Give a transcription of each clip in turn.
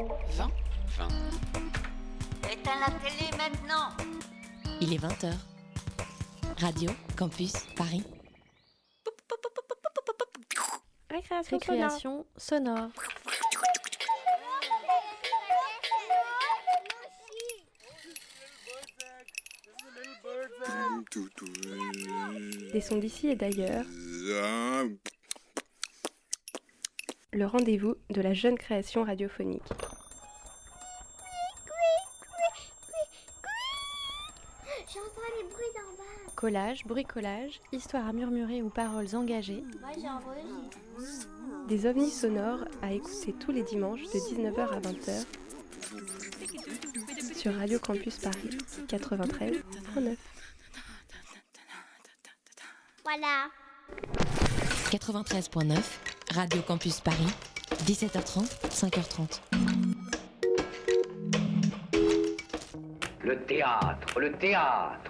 20 20. Éteins la télé maintenant Il est 20h. Radio Campus Paris. Récréation, Récréation sonore. Des sons d'ici et d'ailleurs. Le rendez-vous de la jeune création radiophonique. Collage, bricolage, histoire à murmurer ou paroles engagées. Des ovnis sonores à écouter tous les dimanches de 19h à 20h sur Radio Campus Paris 93.9. Voilà. 93.9, Radio Campus Paris, 17h30, 5h30. Le théâtre, le théâtre.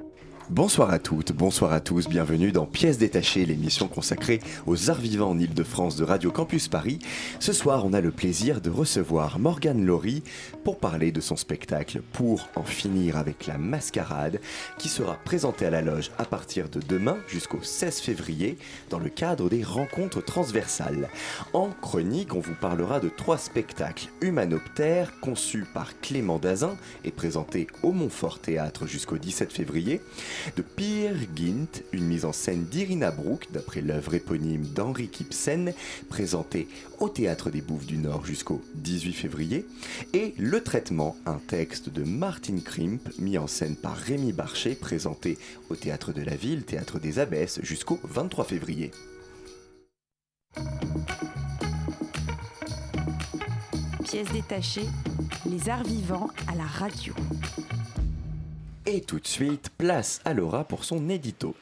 Bonsoir à toutes, bonsoir à tous, bienvenue dans Pièces détachées, l'émission consacrée aux arts vivants en Ile-de-France de Radio Campus Paris. Ce soir, on a le plaisir de recevoir Morgane Laurie pour parler de son spectacle Pour en finir avec la mascarade, qui sera présenté à la loge à partir de demain jusqu'au 16 février dans le cadre des rencontres transversales. En chronique, on vous parlera de trois spectacles humanoptères conçus par Clément Dazin et présentés au Montfort Théâtre jusqu'au 17 février de Peer Gint, une mise en scène d'Irina Brook d'après l'œuvre éponyme d'Henri Kipsen, présentée au Théâtre des Bouffes du Nord jusqu'au 18 février, et Le Traitement, un texte de Martin Krimp, mis en scène par Rémi Barchet, présenté au Théâtre de la Ville, Théâtre des Abbesses, jusqu'au 23 février. Pièces détachées, les arts vivants à la radio. Et tout de suite, place à Laura pour son édito.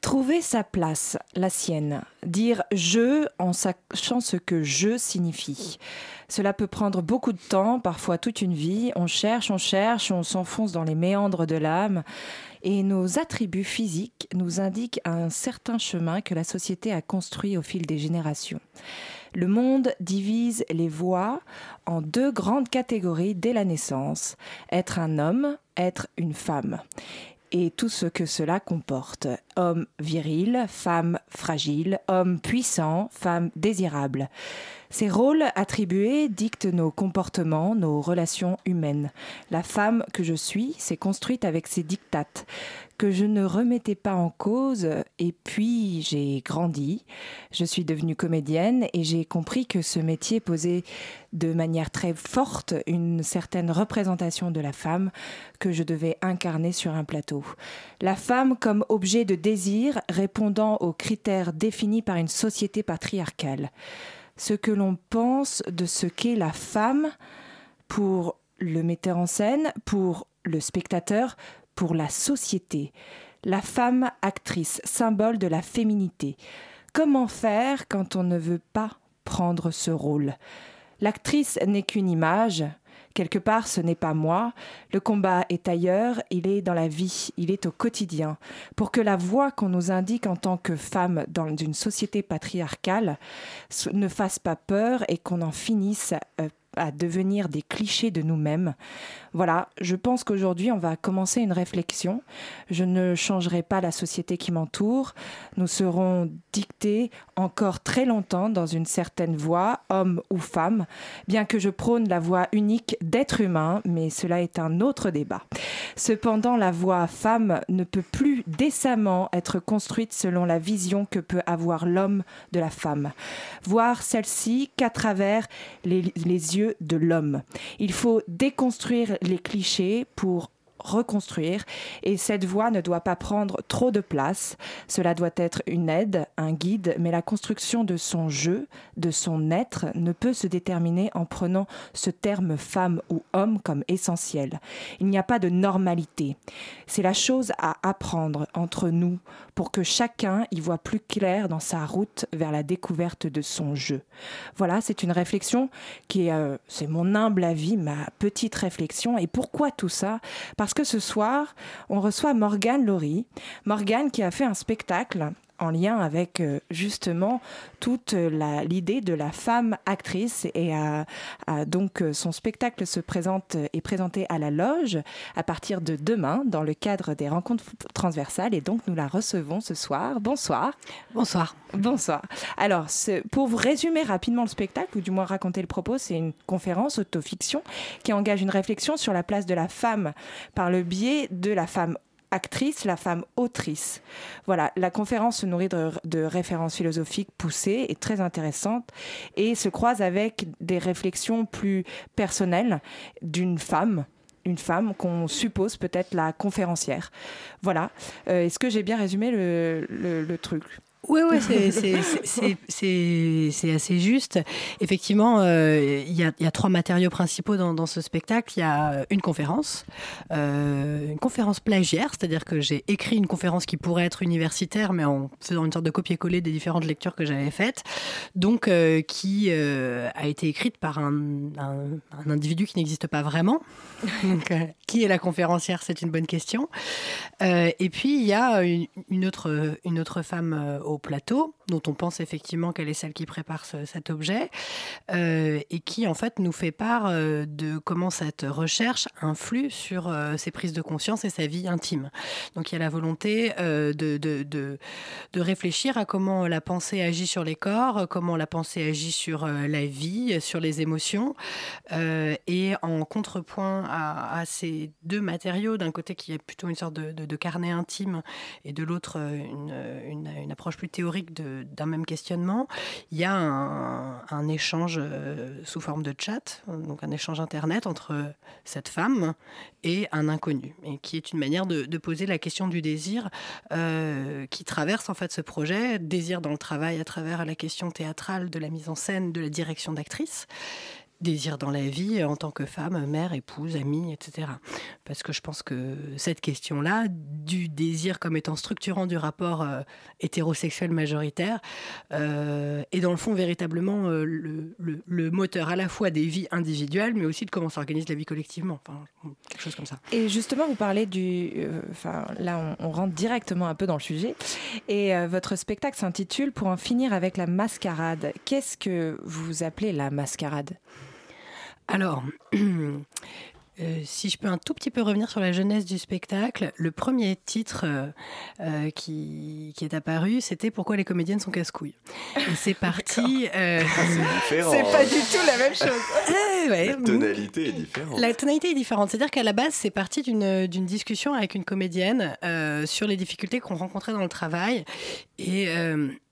Trouver sa place, la sienne. Dire je en sachant ce que je signifie. Cela peut prendre beaucoup de temps, parfois toute une vie. On cherche, on cherche, on s'enfonce dans les méandres de l'âme. Et nos attributs physiques nous indiquent un certain chemin que la société a construit au fil des générations. Le monde divise les voix en deux grandes catégories dès la naissance. Être un homme, être une femme. Et tout ce que cela comporte. Homme viril, femme fragile, homme puissant, femme désirable. Ces rôles attribués dictent nos comportements, nos relations humaines. La femme que je suis s'est construite avec ces dictates que je ne remettais pas en cause et puis j'ai grandi. Je suis devenue comédienne et j'ai compris que ce métier posait de manière très forte une certaine représentation de la femme que je devais incarner sur un plateau. La femme comme objet de désir répondant aux critères définis par une société patriarcale ce que l'on pense de ce qu'est la femme pour le metteur en scène, pour le spectateur, pour la société. La femme actrice, symbole de la féminité. Comment faire quand on ne veut pas prendre ce rôle? L'actrice n'est qu'une image, Quelque part, ce n'est pas moi. Le combat est ailleurs, il est dans la vie, il est au quotidien. Pour que la voix qu'on nous indique en tant que femme dans une société patriarcale ne fasse pas peur et qu'on en finisse euh, à devenir des clichés de nous-mêmes. Voilà, je pense qu'aujourd'hui, on va commencer une réflexion. Je ne changerai pas la société qui m'entoure. Nous serons dictés encore très longtemps dans une certaine voie, homme ou femme, bien que je prône la voie unique d'être humain, mais cela est un autre débat. Cependant, la voie femme ne peut plus décemment être construite selon la vision que peut avoir l'homme de la femme. Voir celle-ci qu'à travers les, les yeux de l'homme. Il faut déconstruire les clichés pour reconstruire et cette voix ne doit pas prendre trop de place. Cela doit être une aide, un guide, mais la construction de son jeu, de son être, ne peut se déterminer en prenant ce terme femme ou homme comme essentiel. Il n'y a pas de normalité. C'est la chose à apprendre entre nous pour que chacun y voit plus clair dans sa route vers la découverte de son jeu. Voilà, c'est une réflexion qui est, euh, c'est mon humble avis, ma petite réflexion. Et pourquoi tout ça? Parce que ce soir, on reçoit Morgane Laurie. Morgane qui a fait un spectacle en lien avec euh, justement toute l'idée de la femme actrice et donc euh, son spectacle se présente est présenté à la loge à partir de demain dans le cadre des rencontres transversales et donc nous la recevons ce soir. Bonsoir. Bonsoir. Bonsoir. Alors pour vous résumer rapidement le spectacle ou du moins raconter le propos, c'est une conférence autofiction qui engage une réflexion sur la place de la femme par le biais de la femme actrice, la femme autrice. Voilà, la conférence se nourrit de, références philosophiques poussées et très intéressantes et se croise avec des réflexions plus personnelles d'une femme une femme qu'on suppose peut-être la conférencière. Voilà. Euh, est-ce que j'ai bien résumé le truc? Oui, ouais, c'est assez juste. Effectivement, euh, il y, a, trois matériaux principaux dans, ce spectacle. Il y a une conférence, euh, une conférence plagiaire, c'est-à-dire que j'ai écrit une conférence qui pourrait être universitaire, mais en faisant une sorte de copier-coller des différentes lectures que j'avais faites, donc euh, qui a été écrite par un, individu qui n'existe pas vraiment. qui est la conférencière? C'est une bonne question. et puis, il y a une, autre, une autre femme plateau, dont on pense effectivement qu'elle est celle qui prépare cet objet, euh, et qui en fait nous fait part euh, de comment cette recherche influe sur euh, ses prises de conscience et sa vie intime. Donc il y a la volonté de, de, de, de, réfléchir à comment la pensée agit sur les corps, comment la pensée agit sur la vie, sur les émotions, et en contrepoint à, ces deux matériaux, d'un côté qui est plutôt une sorte de, carnet intime, et de l'autre une, une, une approche plus théorique d'un même questionnement, il y a un, échange euh, sous forme de chat, donc un échange internet entre cette femme et un inconnu, et qui est une manière de, poser la question du désir euh, qui traverse en fait ce projet, désir dans le travail à travers la question théâtrale de la mise en scène, de la direction d'actrice désir dans la vie en tant que femme, mère, épouse, amie, etc. Parce que je pense que cette question-là, du désir comme étant structurant du rapport euh, hétérosexuel majoritaire, euh, est dans le fond véritablement euh, le, moteur à la fois des vies individuelles, mais aussi de comment s'organise la vie collectivement. Quelque chose comme ça. Et justement, vous parlez du... Enfin, là, on, rentre directement un peu dans le sujet. Et votre spectacle s'intitule Pour en finir avec la mascarade. Qu'est-ce que vous appelez la mascarade? Alors, Euh, si je peux un tout petit peu revenir sur la jeunesse du spectacle, le premier titre euh, euh, qui, qui, est apparu, c'était Pourquoi les comédiennes sont casse-couilles. Et c'est parti. c'est pas du tout la même chose. Eh la tonalité est différente. La tonalité est différente. C'est-à-dire qu'à la base, c'est parti d'une discussion avec une comédienne sur les difficultés qu'on rencontrait dans le travail et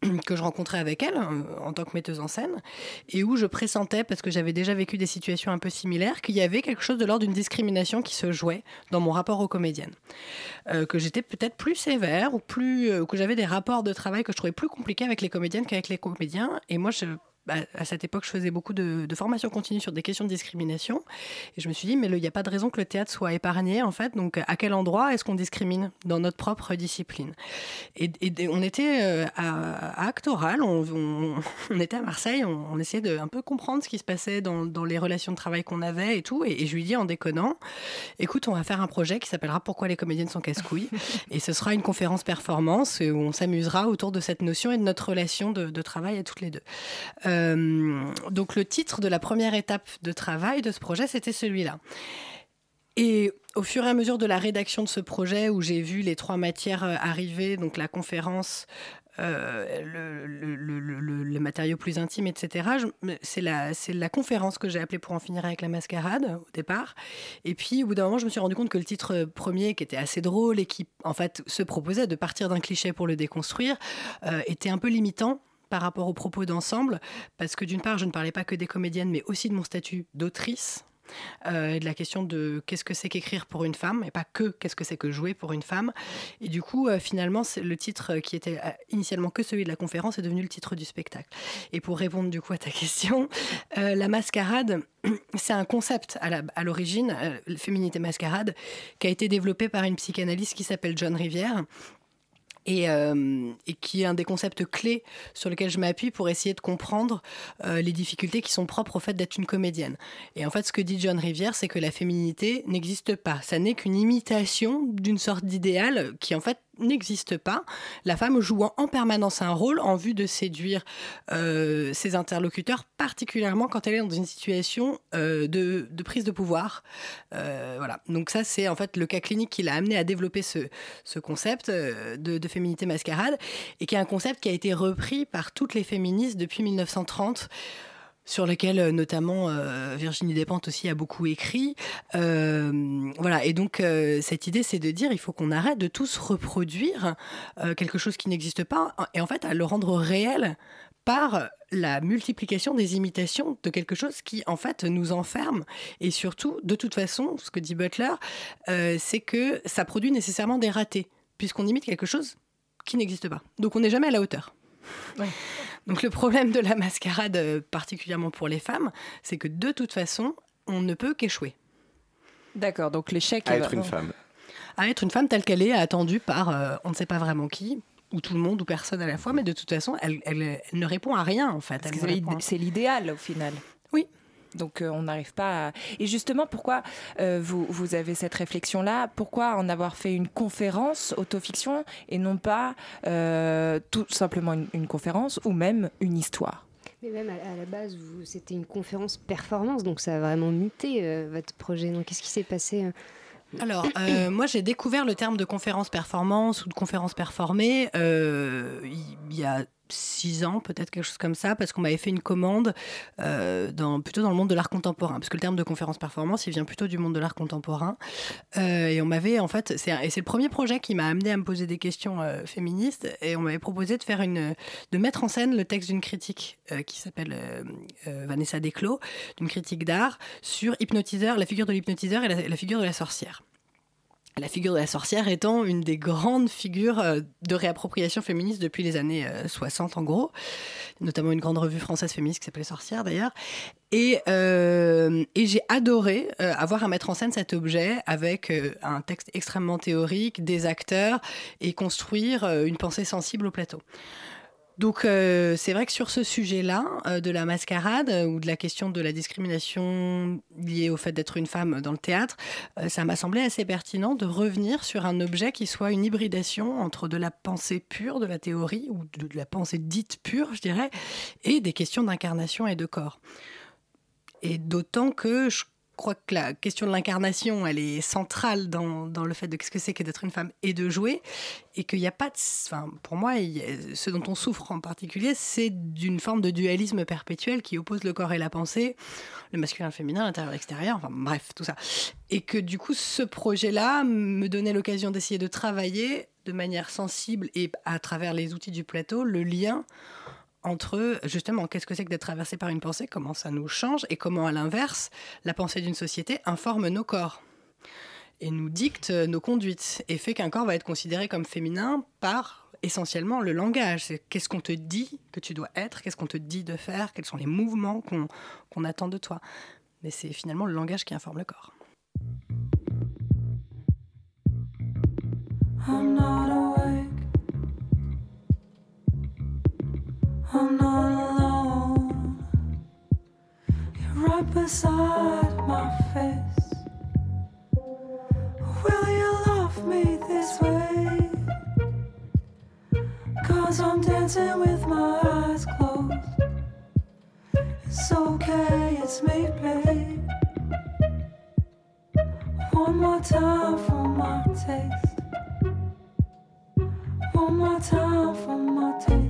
que je rencontrais avec elle en tant que metteuse en scène et où je pressentais, parce que j'avais déjà vécu des situations un peu similaires, qu'il y avait quelque chose de l'ordre d'une discrimination qui se jouait dans mon rapport aux comédiennes. Euh, que j'étais peut-être plus sévère ou plus, euh, que j'avais des rapports de travail que je trouvais plus compliqués avec les comédiennes qu'avec les comédiens. Et moi, je à cette époque, je faisais beaucoup de, de formation continue sur des questions de discrimination. Et je me suis dit, mais il n'y a pas de raison que le théâtre soit épargné, en fait. Donc, à quel endroit est-ce qu'on discrimine dans notre propre discipline? Et, on était euh, à, Actoral, on, était à Marseille, on, essayait de un peu comprendre ce qui se passait dans, les relations de travail qu'on avait et tout. Et, je lui dis en déconnant, écoute, on va faire un projet qui s'appellera Pourquoi les comédiennes sont casse-couilles? et ce sera une conférence performance où on s'amusera autour de cette notion et de notre relation de, de travail à toutes les deux. Euh, donc le titre de la première étape de travail de ce projet, c'était celui-là. Et au fur et à mesure de la rédaction de ce projet, où j'ai vu les trois matières euh, arriver, donc la conférence, euh, le, matériau plus intime, etc. C'est la conférence que j'ai appelée pour en finir avec la mascarade au départ. Et puis, au bout d'un moment, je me suis rendu compte que le titre premier, qui était assez drôle et qui, en fait, se proposait de partir d'un cliché pour le déconstruire, était un peu limitant par rapport aux propos d'ensemble, parce que d'une part, je ne parlais pas que des comédiennes, mais aussi de mon statut d'autrice. euh, de la question de qu'est-ce que c'est qu'écrire pour une femme, et pas que qu'est-ce que c'est que jouer pour une femme. Et du coup, euh, finalement, le titre qui était euh, initialement que celui de la conférence est devenu le titre du spectacle. Et pour répondre du coup à ta question, la mascarade, c'est un concept à l'origine, féminité mascarade, qui a été développé par une psychanalyste qui s'appelle John Rivière euh, et, qui est un des concepts clés sur lequel je m'appuie pour essayer de comprendre euh, les difficultés qui sont propres au fait d'être une comédienne. Et en fait, ce que dit John Rivière, c'est que la féminité n'existe pas. Ça n'est qu'une imitation d'une sorte d'idéal qui, en fait, n'existe pas. La femme jouant en permanence un rôle en vue de séduire euh, ses interlocuteurs, particulièrement quand elle est dans une situation euh, de, prise de pouvoir. Euh, voilà. Donc ça, c'est en fait le cas clinique qui l'a amené à développer ce, concept de, de, féminité mascarade et qui est un concept qui a été repris par toutes les féministes depuis 1930 sur lequel euh, notamment euh, Virginie Despentes aussi a beaucoup écrit. Euh, voilà, et donc cette idée, c'est de dire il faut qu'on arrête de tous reproduire quelque chose qui n'existe pas, et en fait à le rendre réel par la multiplication des imitations de quelque chose qui en fait nous enferme. Et surtout de toute façon ce que dit Butler c'est que ça produit nécessairement des ratés puisqu'on imite quelque chose qui n'existe pas. Donc on n'est jamais à la hauteur donc le problème de la mascarade, euh, particulièrement pour les femmes, c'est que de toute façon, on ne peut qu'échouer. D'accord, donc l'échec... À être une femme. À être une femme telle qu'elle est, attendue par euh, on ne sait pas vraiment qui, ou tout le monde, ou personne à la fois, mais de toute façon, elle, ne répond à rien en fait. C'est l'idéal au final. Donc euh, on n'arrive pas à... Et justement, pourquoi euh, vous, vous, avez cette réflexion-là? Pourquoi en avoir fait une conférence autofiction et non pas euh, tout simplement une, conférence ou même une histoire? Mais même à, la base, c'était une conférence performance, donc ça a vraiment muté votre projet. Donc qu'est-ce qui s'est passé alors, moi, j'ai découvert le terme de conférence performance ou de conférence performée il y a six ans, peut-être quelque chose comme ça, parce qu'on m'avait fait une commande euh, plutôt dans le monde de l'art contemporain, parce que le terme de conférence performance, il vient plutôt du monde de l'art contemporain. Euh, et on m'avait, en fait, c'est, et c'est le premier projet qui m'a amené à me poser des questions euh, féministes, et on m'avait proposé de faire une, de mettre en scène le texte d'une critique qui s'appelle Vanessa Desclos, d'une critique d'art sur hypnotiseur, la figure de l'hypnotiseur et la figure de la sorcière la figure de la sorcière étant une des grandes figures euh, de réappropriation féministe depuis les années 60 euh, en gros, notamment une grande revue française féministe qui s'appelait Sorcière d'ailleurs. Et, euh, j'ai adoré avoir à mettre en scène cet objet avec un texte extrêmement théorique, des acteurs et construire une pensée sensible au plateau. Donc euh, c'est vrai que sur ce sujet-là, euh, de la mascarade euh, ou de la question de la discrimination liée au fait d'être une femme dans le théâtre, ça m'a semblé assez pertinent de revenir sur un objet qui soit une hybridation entre de la pensée pure, de la théorie, ou de, de la pensée dite pure, je dirais, et des questions d'incarnation et de corps. Et d'autant que je crois que la question de l'incarnation, elle est centrale dans, dans le fait de ce que c'est que d'être une femme et de jouer, et qu'il n'y a pas de... Enfin, pour moi, ce dont on souffre en particulier, c'est d'une forme de dualisme perpétuel qui oppose le corps et la pensée, le masculin le féminin, l'intérieur l'extérieur, enfin bref, tout ça. Et que du coup, ce projet-là me donnait l'occasion d'essayer de travailler de manière sensible et à travers les outils du plateau, le lien entre justement qu'est-ce que c'est que d'être traversé par une pensée, comment ça nous change? Et comment à l'inverse la pensée d'une société informe nos corps et nous dicte nos conduites et fait qu'un corps va être considéré comme féminin par essentiellement le langage? C'est qu'est-ce qu'on te dit que tu dois être, qu'est-ce qu'on te dit de faire, quels sont les mouvements qu'on attend de toi? Mais c'est finalement le langage qui informe le corps. I'm not alone. You're right beside my face. Will you love me this way? Cause I'm dancing with my eyes closed. It's okay, it's me, babe. One more time for my taste. One more time for my taste.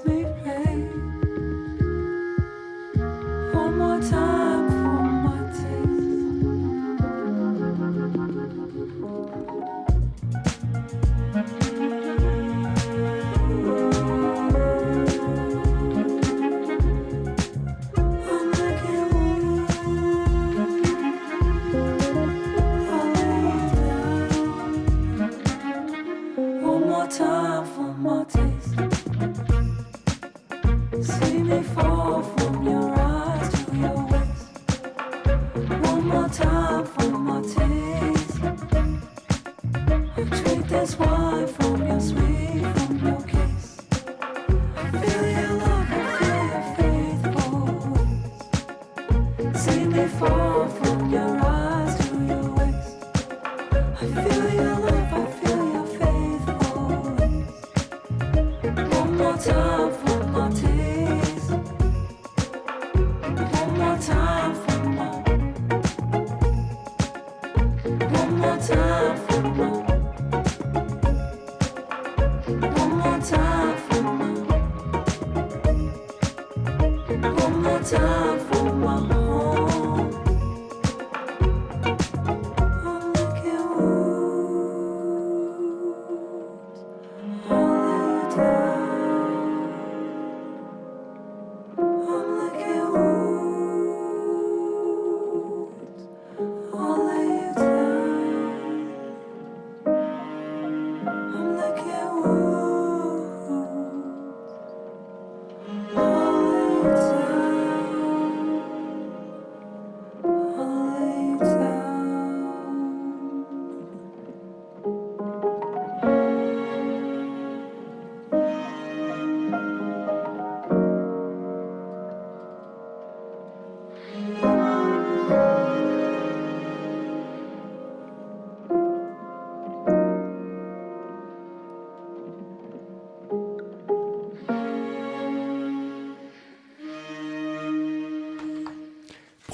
me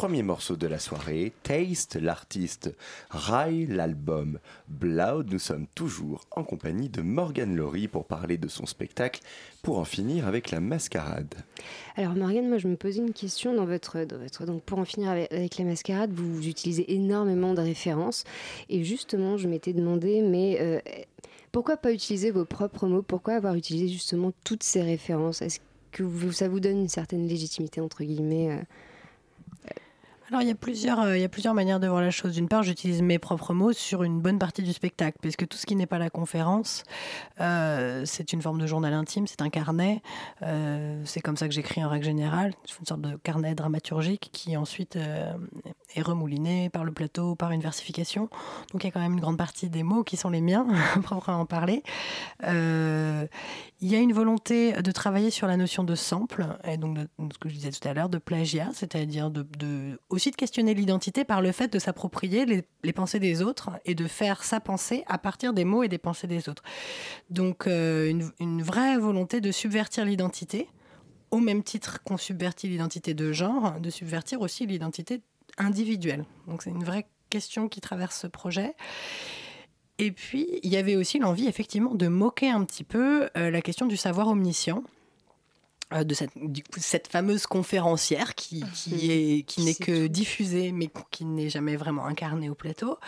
Premier morceau de la soirée, Taste, l'artiste raille l'album Blood. Nous sommes toujours en compagnie de Morgane Laurie pour parler de son spectacle Pour en finir avec la mascarade. Alors Morgane, moi je me posais une question dans votre, dans votre donc pour en finir avec, la mascarade, vous, vous utilisez énormément de références et justement je m'étais demandé mais euh, pourquoi pas utiliser vos propres mots? Pourquoi avoir utilisé justement toutes ces références? Est-ce que vous- ça vous donne une certaine légitimité entre guillemets euh, Alors, il y, a plusieurs, euh, il y a plusieurs manières de voir la chose. D'une part, j'utilise mes propres mots sur une bonne partie du spectacle, puisque tout ce qui n'est pas la conférence, euh, c'est une forme de journal intime, c'est un carnet. Euh, c'est comme ça que j'écris en règle générale. C'est une sorte de carnet dramaturgique qui ensuite est remouliné par le plateau, par une versification. Donc, il y a quand même une grande partie des mots qui sont les miens, proprement parler. Il y a une volonté de travailler sur la notion de sample, et donc de ce que je disais tout à l'heure, de plagiat, c'est-à-dire de, de- aussi de questionner l'identité par le fait de s'approprier les, pensées des autres et de faire sa pensée à partir des mots et des pensées des autres. Donc euh, une, une vraie volonté de subvertir l'identité, au même titre qu'on subvertit l'identité de genre, de subvertir aussi l'identité individuelle. Donc c'est une vraie question qui traverse ce projet. Et puis, il y avait aussi l'envie, effectivement, de moquer un petit peu euh, la question du savoir omniscient. Euh, de cette, du coup, cette fameuse conférencière qui, qui est qui n'est que diffusée mais qui n'est jamais vraiment incarnée au plateau.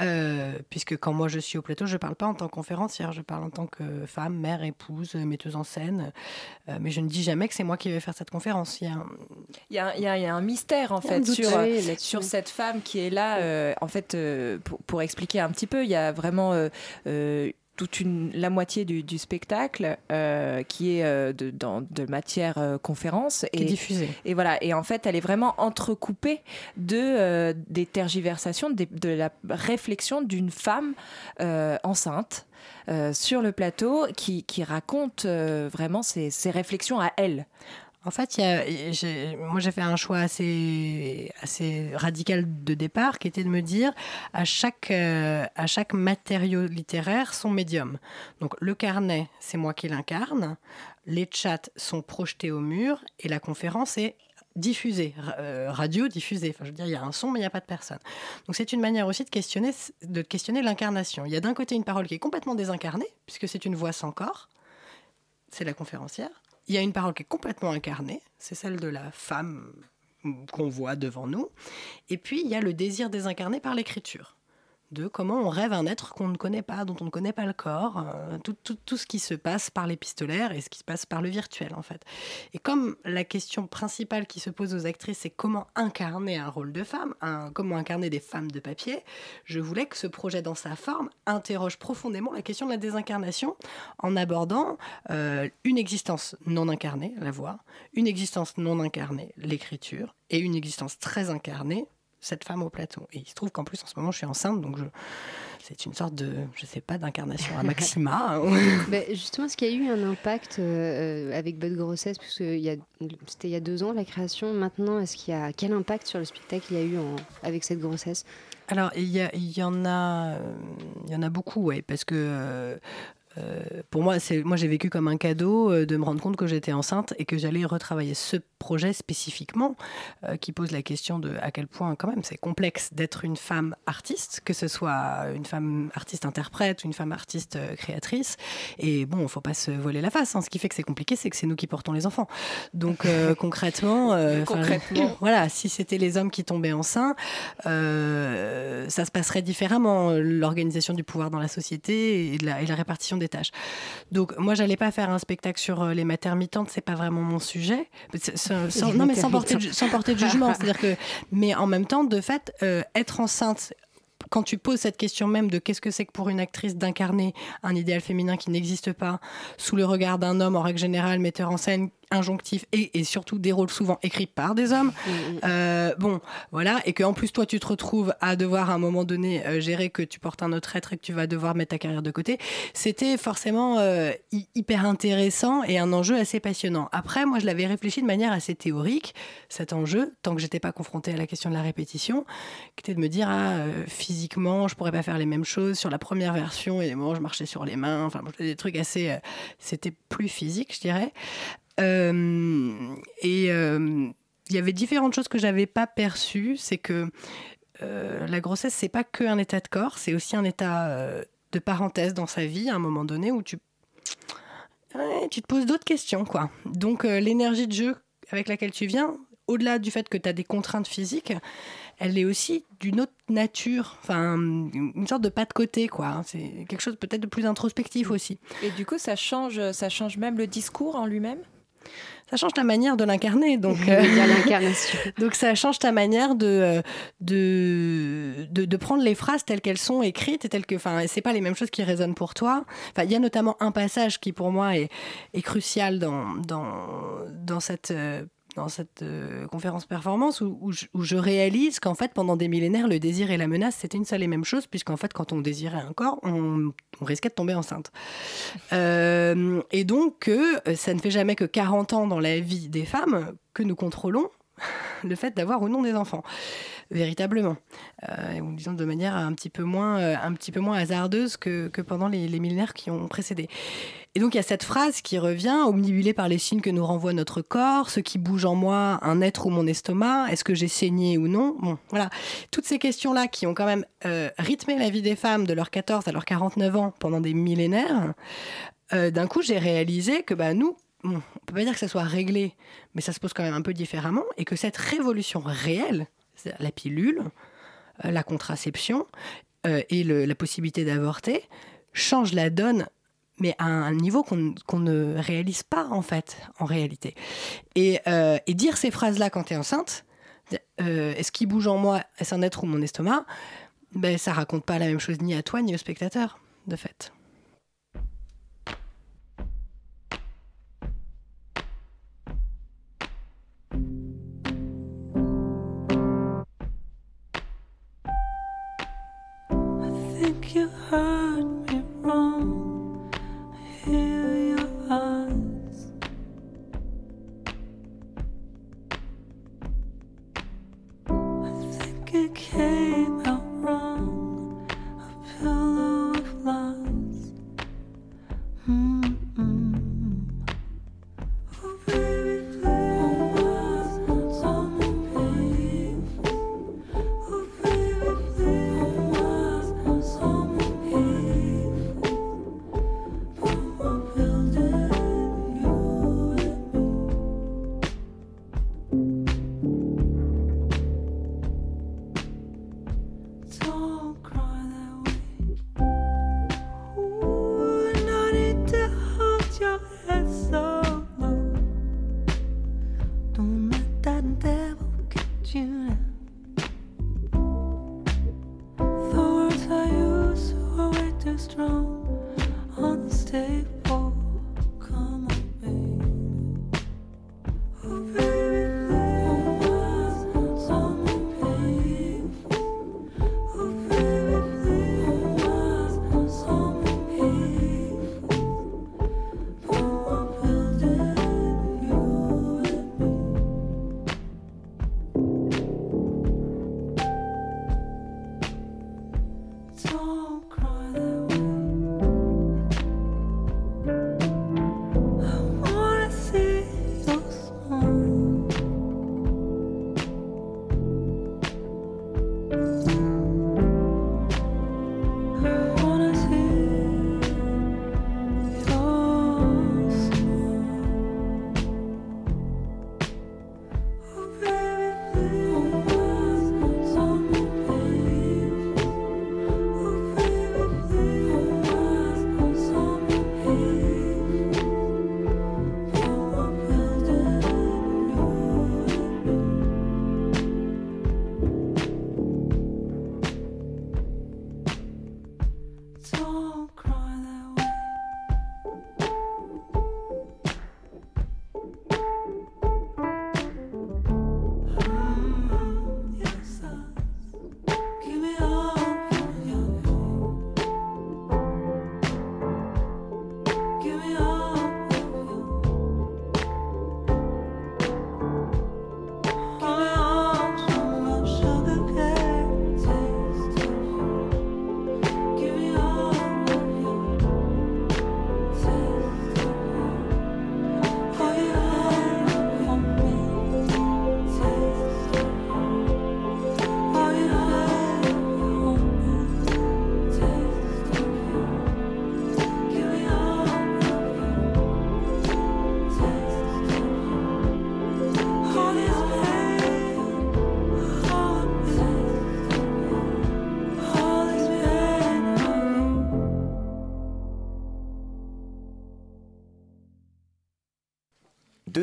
Euh, puisque quand moi je suis au plateau je parle pas en tant que conférencière je parle en tant que femme mère épouse metteuse en scène. Euh, mais je ne dis jamais que c'est moi qui vais faire cette conférence. Il y a un- Il y, a, il y a- il y a un mystère en fait sur, sur cette femme qui est là. euh, en fait, pour, pour expliquer un petit peu, il y a vraiment toute une, la moitié du, du spectacle euh, qui est euh, de, dans, de matière euh, conférence est diffusée. Et voilà. Et en fait, elle est vraiment entrecoupée de des tergiversations, des- de la réflexion d'une femme enceinte. sur le plateau qui, qui raconte vraiment ses, ses réflexions à elle. En fait, moi j'ai fait un choix assez, radical de départ qui était de me dire à chaque, euh, à chaque matériau littéraire son médium. Donc le carnet, c'est moi qui l'incarne, les chats sont projetés au mur et la conférence est diffusée, euh, radio diffusée. Enfin, je veux dire, il y a un son, mais il n'y a pas de personne. Donc c'est une manière aussi de questionner l'incarnation. Il y a d'un côté une parole qui est complètement désincarnée, puisque c'est une voix sans corps, c'est la conférencière. Il y a une parole qui est complètement incarnée, c'est celle de la femme qu'on voit devant nous. Et puis il y a le désir désincarné par l'écriture de comment on rêve un être qu'on ne connaît pas, dont on ne connaît pas le corps, euh, tout, ce qui se passe par l'épistolaire et ce qui se passe par le virtuel en fait. Et comme la question principale qui se pose aux actrices, c'est comment incarner un rôle de femme, comment incarner des femmes de papier, je voulais que ce projet dans sa forme interroge profondément la question de la désincarnation en abordant euh, une existence non incarnée, la voix, une existence non incarnée, l'écriture, et une existence très incarnée, cette femme au plateau. Et il se trouve qu'en plus, en ce moment, je suis enceinte, donc je... c'est une sorte de, je sais pas, d'incarnation à maxima. Bah, justement, est-ce qu'il y a eu un impact euh, avec votre grossesse Puisque c'était il y a deux ans la création. Maintenant, est-ce qu'il y a quel impact sur le spectacle il y a eu en- avec cette grossesse? Alors, il y, en a, euh, il y en a beaucoup, ouais, parce que euh, pour moi, c'est, moi, j'ai vécu comme un cadeau euh, de me rendre compte que j'étais enceinte et que j'allais retravailler ce projet spécifiquement, euh, qui pose la question de à quel point, quand même, c'est complexe d'être une femme artiste, que ce soit une femme artiste-interprète ou une femme artiste euh, créatrice. Et bon, faut pas se voiler la face. hein. Ce qui fait que c'est compliqué, c'est que c'est nous qui portons les enfants. Donc, euh, concrètement, euh, voilà, si c'était les hommes qui tombaient enceints, euh, ça se passerait différemment, euh, l'organisation du pouvoir dans la société et, la, et la répartition des tâches. Donc, moi, j'allais pas faire un spectacle sur euh, les maternitantes, c'est pas vraiment mon sujet. Sans- sans- non, mais sans porter, de, maternitantes. sans porter de jugement. C'est-à-dire que, mais en même temps, de fait, euh, être enceinte quand tu poses cette question même de qu'est-ce que c'est que pour une actrice d'incarner un idéal féminin qui n'existe pas sous le regard d'un homme en règle générale, metteur en scène, injonctif et, et surtout des rôles souvent écrits par des hommes. Euh, bon, voilà, et qu'en plus toi tu te retrouves à devoir à un moment donné euh, gérer que tu portes un autre être et que tu vas devoir mettre ta carrière de côté, c'était forcément euh, hy- hyper intéressant et un enjeu assez passionnant. Après, moi je l'avais réfléchi de manière assez théorique, cet enjeu, tant que j'étais pas confrontée à la question de la répétition, qui était de me dire, ah, physiquement, je pourrais pas faire les mêmes choses. Sur la première version, et moi je marchais sur les mains, enfin, des trucs assez. c'était plus physique, je dirais. Euh, et euh, il y avait différentes choses que j'avais pas perçues. C'est que euh, la grossesse, c'est pas que un état de corps, c'est aussi un état euh, de parenthèse dans sa vie à un moment donné où tu, Ouais, tu te poses d'autres questions. quoi. Donc euh, l'énergie de jeu avec laquelle tu viens, au-delà du fait que tu as des contraintes physiques, elle est aussi d'une autre nature, enfin une sorte de pas de côté, quoi. C'est quelque chose peut-être de plus introspectif aussi. Et du coup, ça change, ça change même le discours en lui-même? Ça change ta manière de l'incarner. Donc, Il y a l'incarnation. donc ça change ta manière de, euh, de, de, de prendre les phrases telles qu'elles sont écrites et telles que, enfin, c'est pas les mêmes choses qui résonnent pour toi. Enfin, il y a notamment un passage qui pour moi est, est crucial dans, dans, dans cette euh, dans cette euh, conférence performance où, où je, où je réalise qu'en fait pendant des millénaires le désir et la menace c'était une seule et même chose puisqu'en fait quand on désirait un corps on, on risquait de tomber enceinte. Euh, et donc euh, ça ne fait jamais que 40 ans dans la vie des femmes que nous contrôlons le fait d'avoir ou non des enfants. Véritablement. Euh, ou disons de manière un petit peu moins euh, un petit peu moins hasardeuse que, pendant les, les millénaires qui ont précédé. Et donc il y a cette phrase qui revient, omnibulée par les signes que nous renvoie notre corps, ce qui bouge en moi, un être ou mon estomac, est-ce que j'ai saigné ou non? Bon, voilà. Toutes ces questions-là qui ont quand même euh, rythmé la vie des femmes de leurs 14 à leurs 49 ans pendant des millénaires, euh, d'un coup j'ai réalisé que bah, nous, bon, on peut pas dire que ça soit réglé, mais ça se pose quand même un peu différemment, et que cette révolution réelle, la pilule, euh, la contraception euh, et la possibilité d'avorter, change la donne mais à un niveau qu'on ne réalise pas en fait, en réalité. Et, euh, dire ces phrases-là quand tu es enceinte, est-ce qui bouge en moi, est-ce un être ou mon estomac, ben, ça raconte pas la même chose ni à toi ni au spectateur, de fait.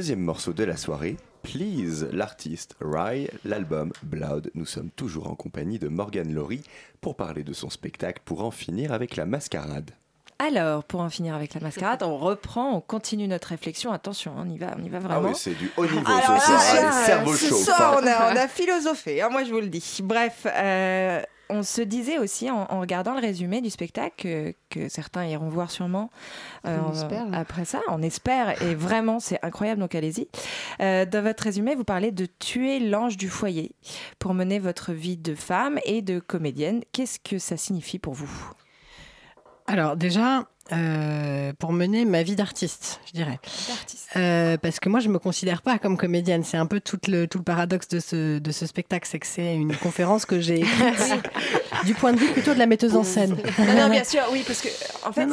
Deuxième morceau de la soirée, Please, l'artiste Rye, l'album Blood. Nous sommes toujours en compagnie de Morgane Laurie pour parler de son spectacle pour en finir avec la mascarade. Alors, pour en finir avec la mascarade, on reprend, on continue notre réflexion. Attention, on y va, on y va vraiment. Ah oui, c'est du haut niveau Alors ce soir, là, hein, les cerveaux ce chauds. soir, hein. on a, on a philosophé, hein, moi je vous le dis. Bref, euh, on se disait aussi en, en regardant le résumé du spectacle que, que certains iront voir sûrement euh, On espère. après ça. On espère et vraiment c'est incroyable donc allez-y. Euh, dans votre résumé, vous parlez de tuer l'ange du foyer pour mener votre vie de femme et de comédienne. Qu'est-ce que ça signifie pour vous? Alors déjà, euh, pour mener ma vie d'artiste, je dirais. Euh, parce que moi, je me considère pas comme comédienne. C'est un peu tout le, tout le paradoxe de ce, de ce spectacle, c'est que c'est une conférence que j'ai écrite du point de vue plutôt de la metteuse en scène. Non, non, bien sûr, oui, parce que en fait,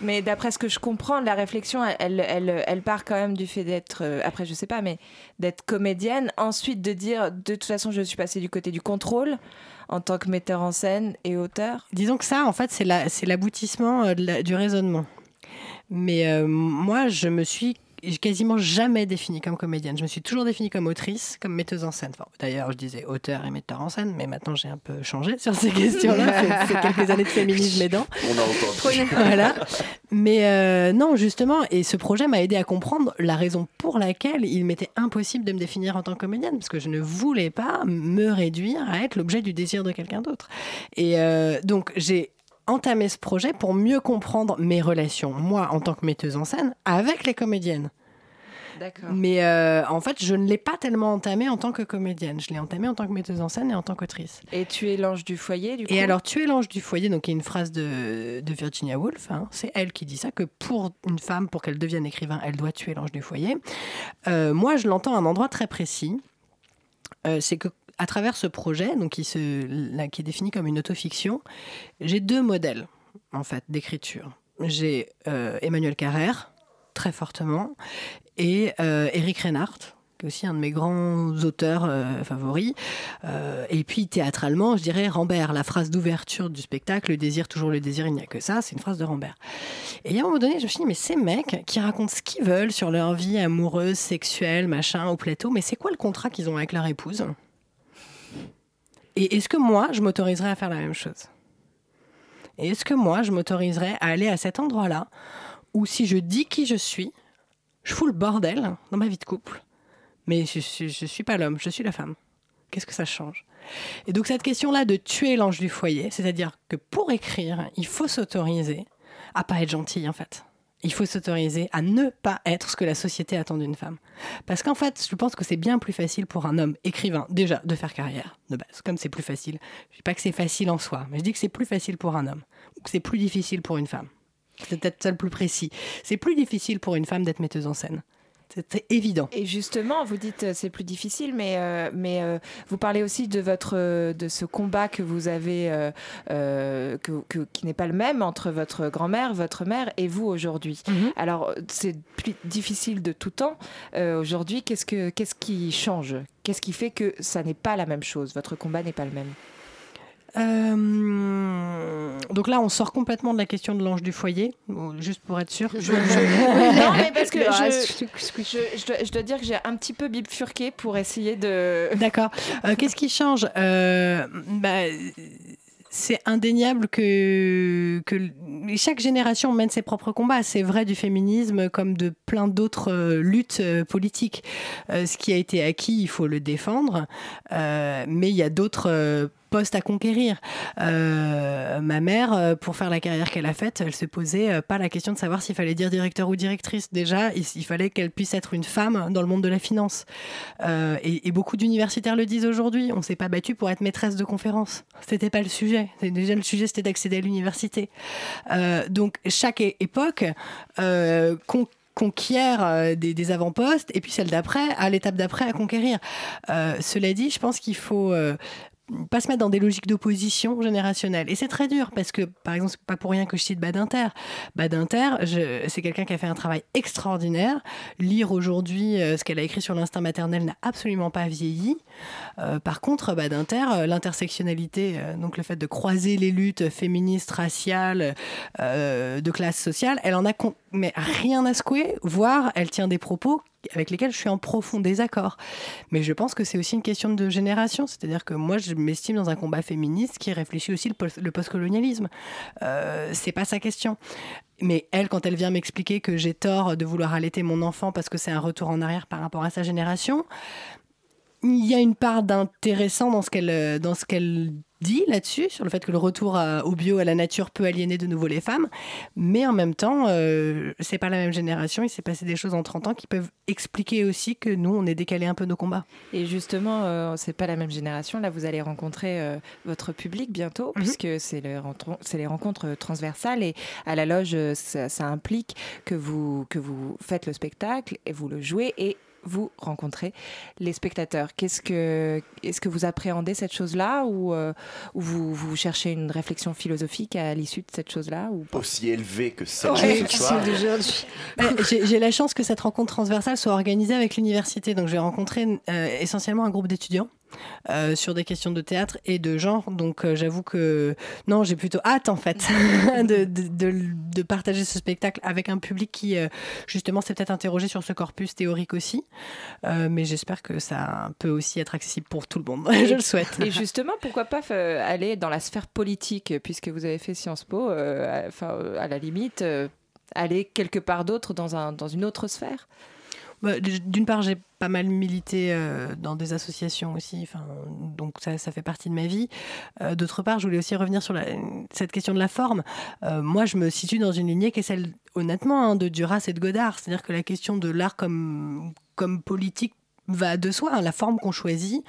mais d'après ce que je comprends, la réflexion, elle, elle, elle part quand même du fait d'être, euh, après, je sais pas, mais d'être comédienne, ensuite de dire, de toute façon, je suis passée du côté du contrôle en tant que metteur en scène et auteur. Disons que ça, en fait, c'est la- c'est l'aboutissement euh, du raisonnement. Mais euh, moi, je me suis quasiment jamais définie comme comédienne. Je me suis toujours définie comme autrice, comme metteuse en scène. Enfin, D'ailleurs, je disais auteur et metteur en scène, mais maintenant j'ai un peu changé sur ces questions-là. C'est- C'est quelques années de féminisme aidant. On a entendu. voilà. Mais euh, non, justement, et ce projet m'a aidé à comprendre la raison pour laquelle il m'était impossible de me définir en tant que comédienne, parce que je ne voulais pas me réduire à être l'objet du désir de quelqu'un d'autre. Et euh, donc, j'ai entamé ce projet pour mieux comprendre mes relations, moi, en tant que metteuse en scène, avec les comédiennes. Mais euh, en fait, je ne l'ai pas tellement entamé en tant que comédienne. Je l'ai entamé en tant que metteuse en scène et en tant qu'autrice. Et tu es l'ange du foyer, du coup? Et alors, tu es l'ange du foyer, donc il y a une phrase de, de Virginia Woolf, hein, c'est elle qui dit ça, que pour une femme, pour qu'elle devienne écrivain, elle doit tuer l'ange du foyer. Euh, moi, je l'entends à un endroit très précis. Euh, c'est que à travers ce projet, donc qui, est défini comme une autofiction, j'ai deux modèles en fait d'écriture. J'ai euh, Emmanuel Carrère, très fortement, et euh, Eric Reinhardt, qui est aussi un de mes grands auteurs euh, favoris. Euh, et puis théâtralement, je dirais Rambert, la phrase d'ouverture du spectacle, le désir, toujours le désir, il n'y a que ça, c'est une phrase de Rambert. Et à un moment donné, je me suis dit, mais ces mecs qui racontent ce qu'ils veulent sur leur vie amoureuse, sexuelle, machin, au plateau, mais c'est quoi le contrat qu'ils ont avec leur épouse? Et est-ce que moi, je m'autoriserais à faire la même chose? Et est-ce que moi, je m'autoriserais à aller à cet endroit-là où si je dis qui je suis, je fous le bordel dans ma vie de couple, mais je ne suis pas l'homme, je suis la femme? Qu'est-ce que ça change? Et donc cette question-là de tuer l'ange du foyer, c'est-à-dire que pour écrire, il faut s'autoriser à pas être gentil en fait. Il faut s'autoriser à ne pas être ce que la société attend d'une femme. Parce qu'en fait, je pense que c'est bien plus facile pour un homme écrivain, déjà, de faire carrière, de base, comme c'est plus facile. Je dis pas que c'est facile en soi, mais je dis que c'est plus facile pour un homme, ou que c'est plus difficile pour une femme. C'est peut-être ça le plus précis. C'est plus difficile pour une femme d'être metteuse en scène. C'est évident. Et justement, vous dites euh, c'est plus difficile, mais, euh, mais euh, vous parlez aussi de, votre, de ce combat que vous avez, euh, que, que- qui n'est pas le même entre votre grand-mère, votre mère et vous aujourd'hui. Alors, c'est plus difficile de tout temps. Aujourd'hui, qu'est-ce, que, qu'est-ce qui change? Qu'est-ce qui fait que ça n'est pas la même chose? Votre combat n'est pas le même? Euh, donc là, on sort complètement de la question de l'ange du foyer, bon, juste pour être sûr. Je- je- non, mais parce que je, dois, dire que j'ai un petit peu bifurqué pour essayer de. D'accord. Euh, Qu'est-ce qui change Euh, bah, c'est indéniable que, que chaque génération mène ses propres combats. C'est vrai du féminisme comme de plein d'autres euh, luttes euh, politiques. Euh, ce qui a été acquis, il faut le défendre, mais il y a d'autres à conquérir. Euh, ma mère, euh, pour faire la carrière qu'elle a faite, elle se posait euh, pas la question de savoir s'il fallait dire directeur ou directrice. Déjà, il, fallait qu'elle puisse être une femme dans le monde de la finance. Et, beaucoup d'universitaires le disent aujourd'hui. On s'est pas battu pour être maîtresse de conférence. C'était pas le sujet. Déjà, le sujet, c'était d'accéder à l'université. Donc, chaque époque con- conquiert des, avant-postes et puis celle d'après, à l'étape d'après, à conquérir. Cela dit, je pense qu'il faut pas se mettre dans des logiques d'opposition générationnelle. Et c'est très dur parce que, par exemple, c'est pas pour rien que je cite Badinter. Badinter, c'est quelqu'un qui a fait un travail extraordinaire. Lire aujourd'hui euh, ce qu'elle a écrit sur l'instinct maternel n'a absolument pas vieilli. Euh, par contre, Badinter, euh, l'intersectionnalité, donc le fait de croiser les luttes féministes, raciales, de classe sociale, elle en a mais rien à secouer, voire elle tient des propos avec lesquels je suis en profond désaccord. Mais je pense que c'est aussi une question de génération. C'est-à-dire que moi, je m'estime dans un combat féministe qui réfléchit aussi le, post- le postcolonialisme. Euh, c'est pas sa question. Mais elle, quand elle vient m'expliquer que j'ai tort de vouloir allaiter mon enfant parce que c'est un retour en arrière par rapport à sa génération, il y a une part d'intéressant dans ce qu'elle euh, dans ce qu'elle dit là-dessus sur le fait que le retour à- au bio à la nature peut aliéner de nouveau les femmes mais en même temps euh, c'est pas la même génération il s'est passé des choses en 30 ans qui peuvent expliquer aussi que nous on est décalé un peu nos combats Et justement, euh, c'est pas la même génération. Là, vous allez rencontrer euh, votre public bientôt, Mhm. puisque c'est le les rencontres transversales. Et à la loge, euh, ça, ça implique que vous, que vous faites le spectacle et vous le jouez et vous rencontrez les spectateurs. Qu'est-ce que, est-ce que vous appréhendez cette chose-là ou, euh, ou vous, vous cherchez une réflexion philosophique à l'issue de cette chose-là ou pas? Aussi élevé que celle Ouais, de ce soir. J'ai j'ai la chance que cette rencontre transversale soit organisée avec l'université. Donc, j'ai rencontré euh, essentiellement un groupe d'étudiants. Euh, sur des questions de théâtre et de genre. Donc, euh, j'avoue que non, j'ai plutôt hâte en fait de, de- de- de partager ce spectacle avec un public qui, euh, justement, s'est peut-être interrogé sur ce corpus théorique aussi. Mais j'espère que ça peut aussi être accessible pour tout le monde. Je le souhaite. Et justement, pourquoi pas aller dans la sphère politique, puisque vous avez fait Sciences Po, à- à la limite, aller quelque part d'autre dans, un, dans une autre sphère? Bah, D'une part, j'ai pas mal milité euh, dans des associations aussi, donc ça, fait partie de ma vie. Euh, D'autre part, je voulais aussi revenir sur cette question de la forme. Euh, moi, je me situe dans une lignée qui est celle, honnêtement, hein, de Duras et de Godard. C'est-à-dire que la question de l'art comme, politique va de soi. hein. La forme qu'on choisit,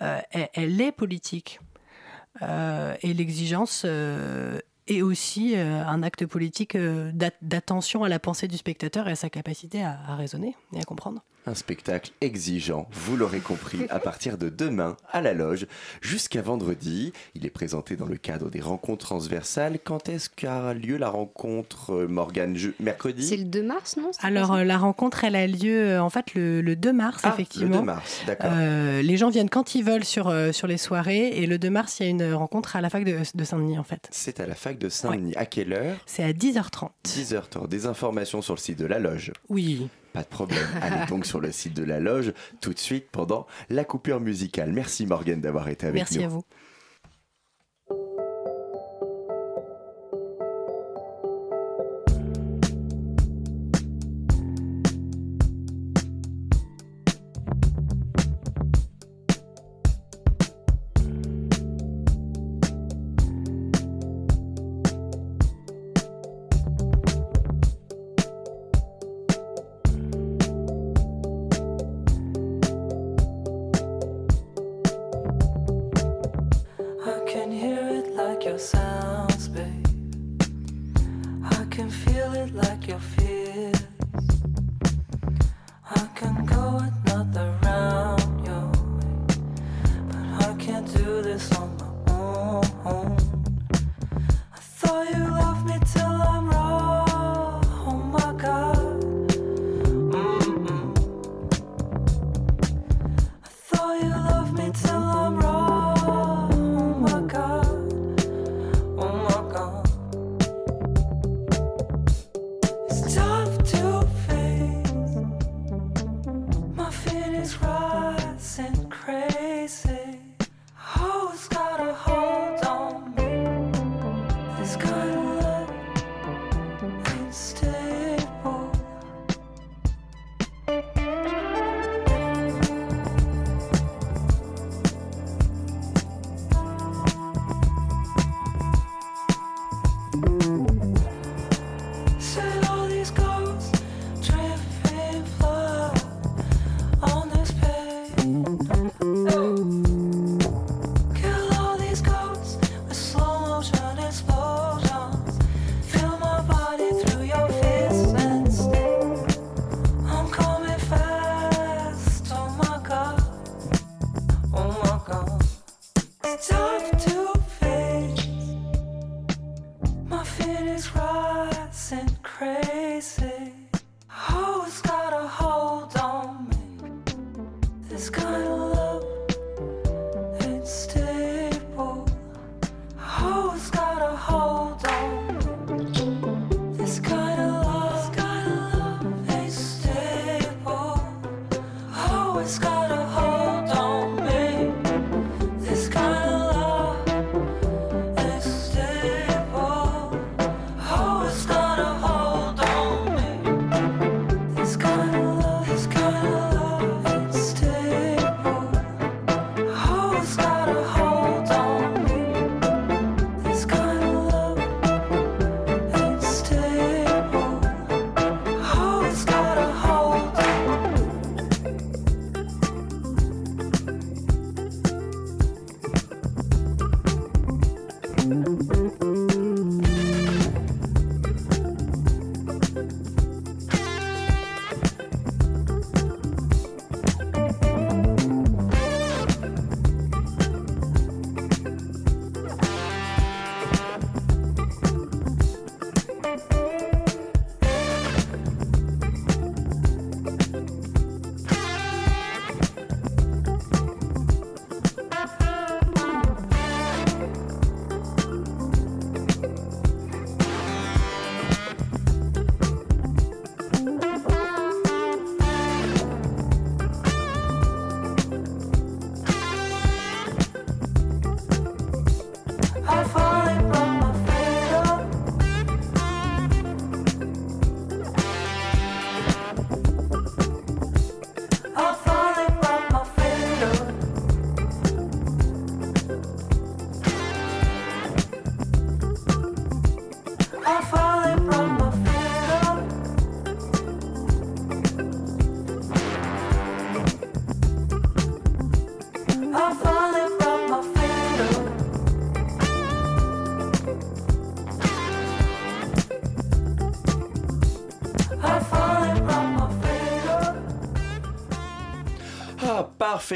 elle, est politique. Et l'exigence est aussi un acte politique d'at- d'attention à la pensée du spectateur et à sa capacité à raisonner et à comprendre. Un spectacle exigeant, vous l'aurez compris, à partir de demain à la loge jusqu'à vendredi. Il est présenté dans le cadre des rencontres transversales. Quand est-ce qu'a lieu la rencontre, euh, Morgane? Je- Mercredi? C'est le 2 mars, non? Alors euh, la rencontre, elle a lieu euh, en fait le, le 2 mars, Ah, effectivement. le 2 mars, d'accord. Euh, les gens viennent quand ils veulent sur, euh, sur les soirées et le 2 mars, il y a une rencontre à la fac de, de Saint-Denis en fait. C'est à la fac de Saint-Denis. À quelle heure? C'est à 10h30. 10h30. Des informations sur le site de la loge. Oui. Pas de problème. Allez donc sur le site de la loge tout de suite pendant la coupure musicale. Merci Morgane d'avoir été avec Merci nous. à vous.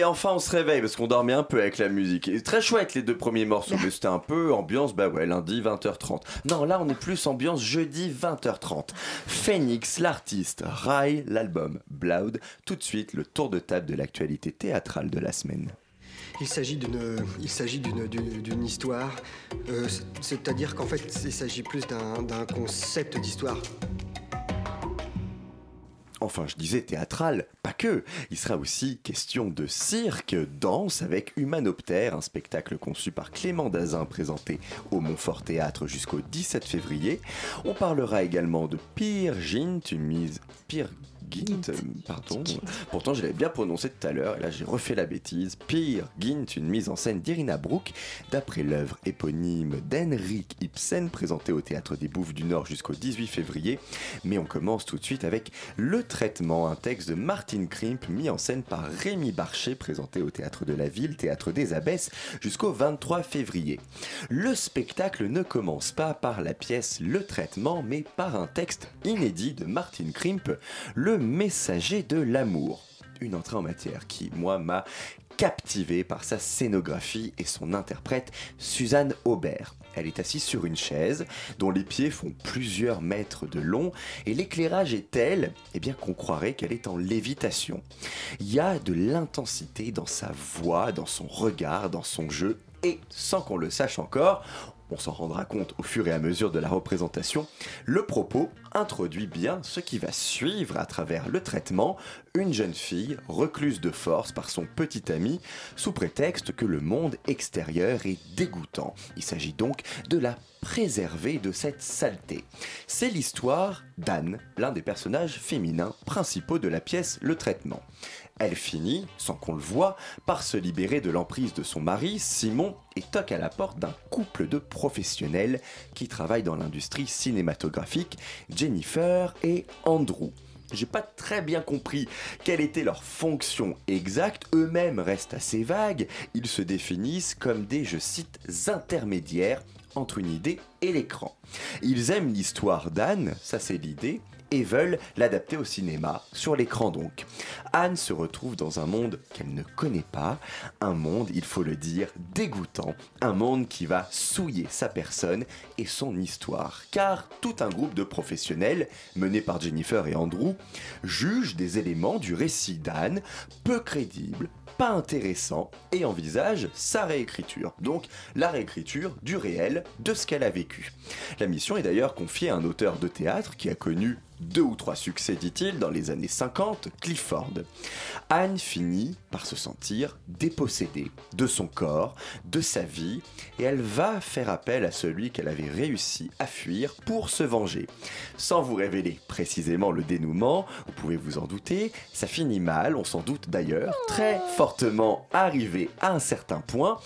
Enfin on se réveille parce qu'on dormait un peu avec la musique. Et très chouette les deux premiers morceaux, mais c'était un peu ambiance, bah ouais, lundi 20h30. Non, là on est plus ambiance jeudi 20h30. Phoenix, l'artiste, Rai, l'album, Bloud. Tout de suite, le tour de table de l'actualité théâtrale de la semaine. Il s'agit d'une, il s'agit d'une, d'une, histoire. Euh, c'est- c'est-à-dire qu'en fait, il s'agit plus d'un, d'un concept d'histoire. Enfin, je disais théâtral, pas que. Il sera aussi question de cirque, danse avec Humanoptère, un spectacle conçu par Clément Dazin présenté au Montfort Théâtre jusqu'au 17 février. On parlera également de Peer Gint, une mise Peer Gint, euh, pardon. Pourtant, je l'avais bien prononcé tout à l'heure et là j'ai refait la bêtise. Peer Gint, une mise en scène d'Irina Brook d'après l'œuvre éponyme d'Henrik Ibsen présentée au Théâtre des Bouffes du Nord jusqu'au 18 février. Mais on commence tout de suite avec Le Traitement, un texte de Martin Krimp mis en scène par Rémi Barchet présenté au Théâtre de la Ville, Théâtre des Abbesses jusqu'au 23 février. Le spectacle ne commence pas par la pièce Le Traitement mais par un texte inédit de Martin Krimp, Le Messager de l'amour. Une entrée en matière qui, moi, m'a captivé par sa scénographie et son interprète Suzanne Aubert. Elle est assise sur une chaise dont les pieds font plusieurs mètres de long et l'éclairage est tel eh bien, qu'on croirait qu'elle est en lévitation. Il y a de l'intensité dans sa voix, dans son regard, dans son jeu et sans qu'on le sache encore, on s'en rendra compte au fur et à mesure de la représentation, le propos introduit bien ce qui va suivre à travers le traitement, une jeune fille recluse de force par son petit ami sous prétexte que le monde extérieur est dégoûtant. Il s'agit donc de la préserver de cette saleté. C'est l'histoire d'Anne, l'un des personnages féminins principaux de la pièce Le Traitement. Elle finit, sans qu'on le voie, par se libérer de l'emprise de son mari, Simon, et toque à la porte d'un couple de professionnels qui travaillent dans l'industrie cinématographique, Jennifer et Andrew. J'ai pas très bien compris quelle était leur fonction exacte, eux-mêmes restent assez vagues, ils se définissent comme des, je cite, intermédiaires entre une idée et l'écran. Ils aiment l'histoire d'Anne, ça c'est l'idée, et veulent l'adapter au cinéma, sur l'écran donc. Anne se retrouve dans un monde qu'elle ne connaît pas, un monde, il faut le dire, dégoûtant, un monde qui va souiller sa personne et son histoire, car tout un groupe de professionnels, mené par Jennifer et Andrew, juge des éléments du récit d'Anne peu crédibles, pas intéressants, et envisage sa réécriture, donc la réécriture du réel de ce qu'elle a vécu. La mission est d'ailleurs confiée à un auteur de théâtre qui a connu deux ou trois succès, dit-il, dans les années 50, Clifford. Anne finit par se sentir dépossédée de son corps, de sa vie, et elle va faire appel à celui qu'elle avait réussi à fuir pour se venger. Sans vous révéler précisément le dénouement, vous pouvez vous en douter, ça finit mal, on s'en doute d'ailleurs, très fortement arrivé à un certain point.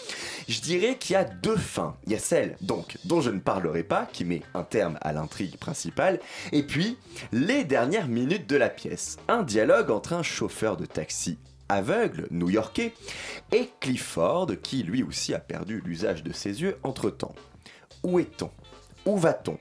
Je dirais qu'il y a deux fins. Il y a celle, donc, dont je ne parlerai pas, qui met un terme à l'intrigue principale, et puis les dernières minutes de la pièce. Un dialogue entre un chauffeur de taxi aveugle new-yorkais et Clifford qui lui aussi a perdu l'usage de ses yeux entre-temps. Où est-on? Où va-t-on?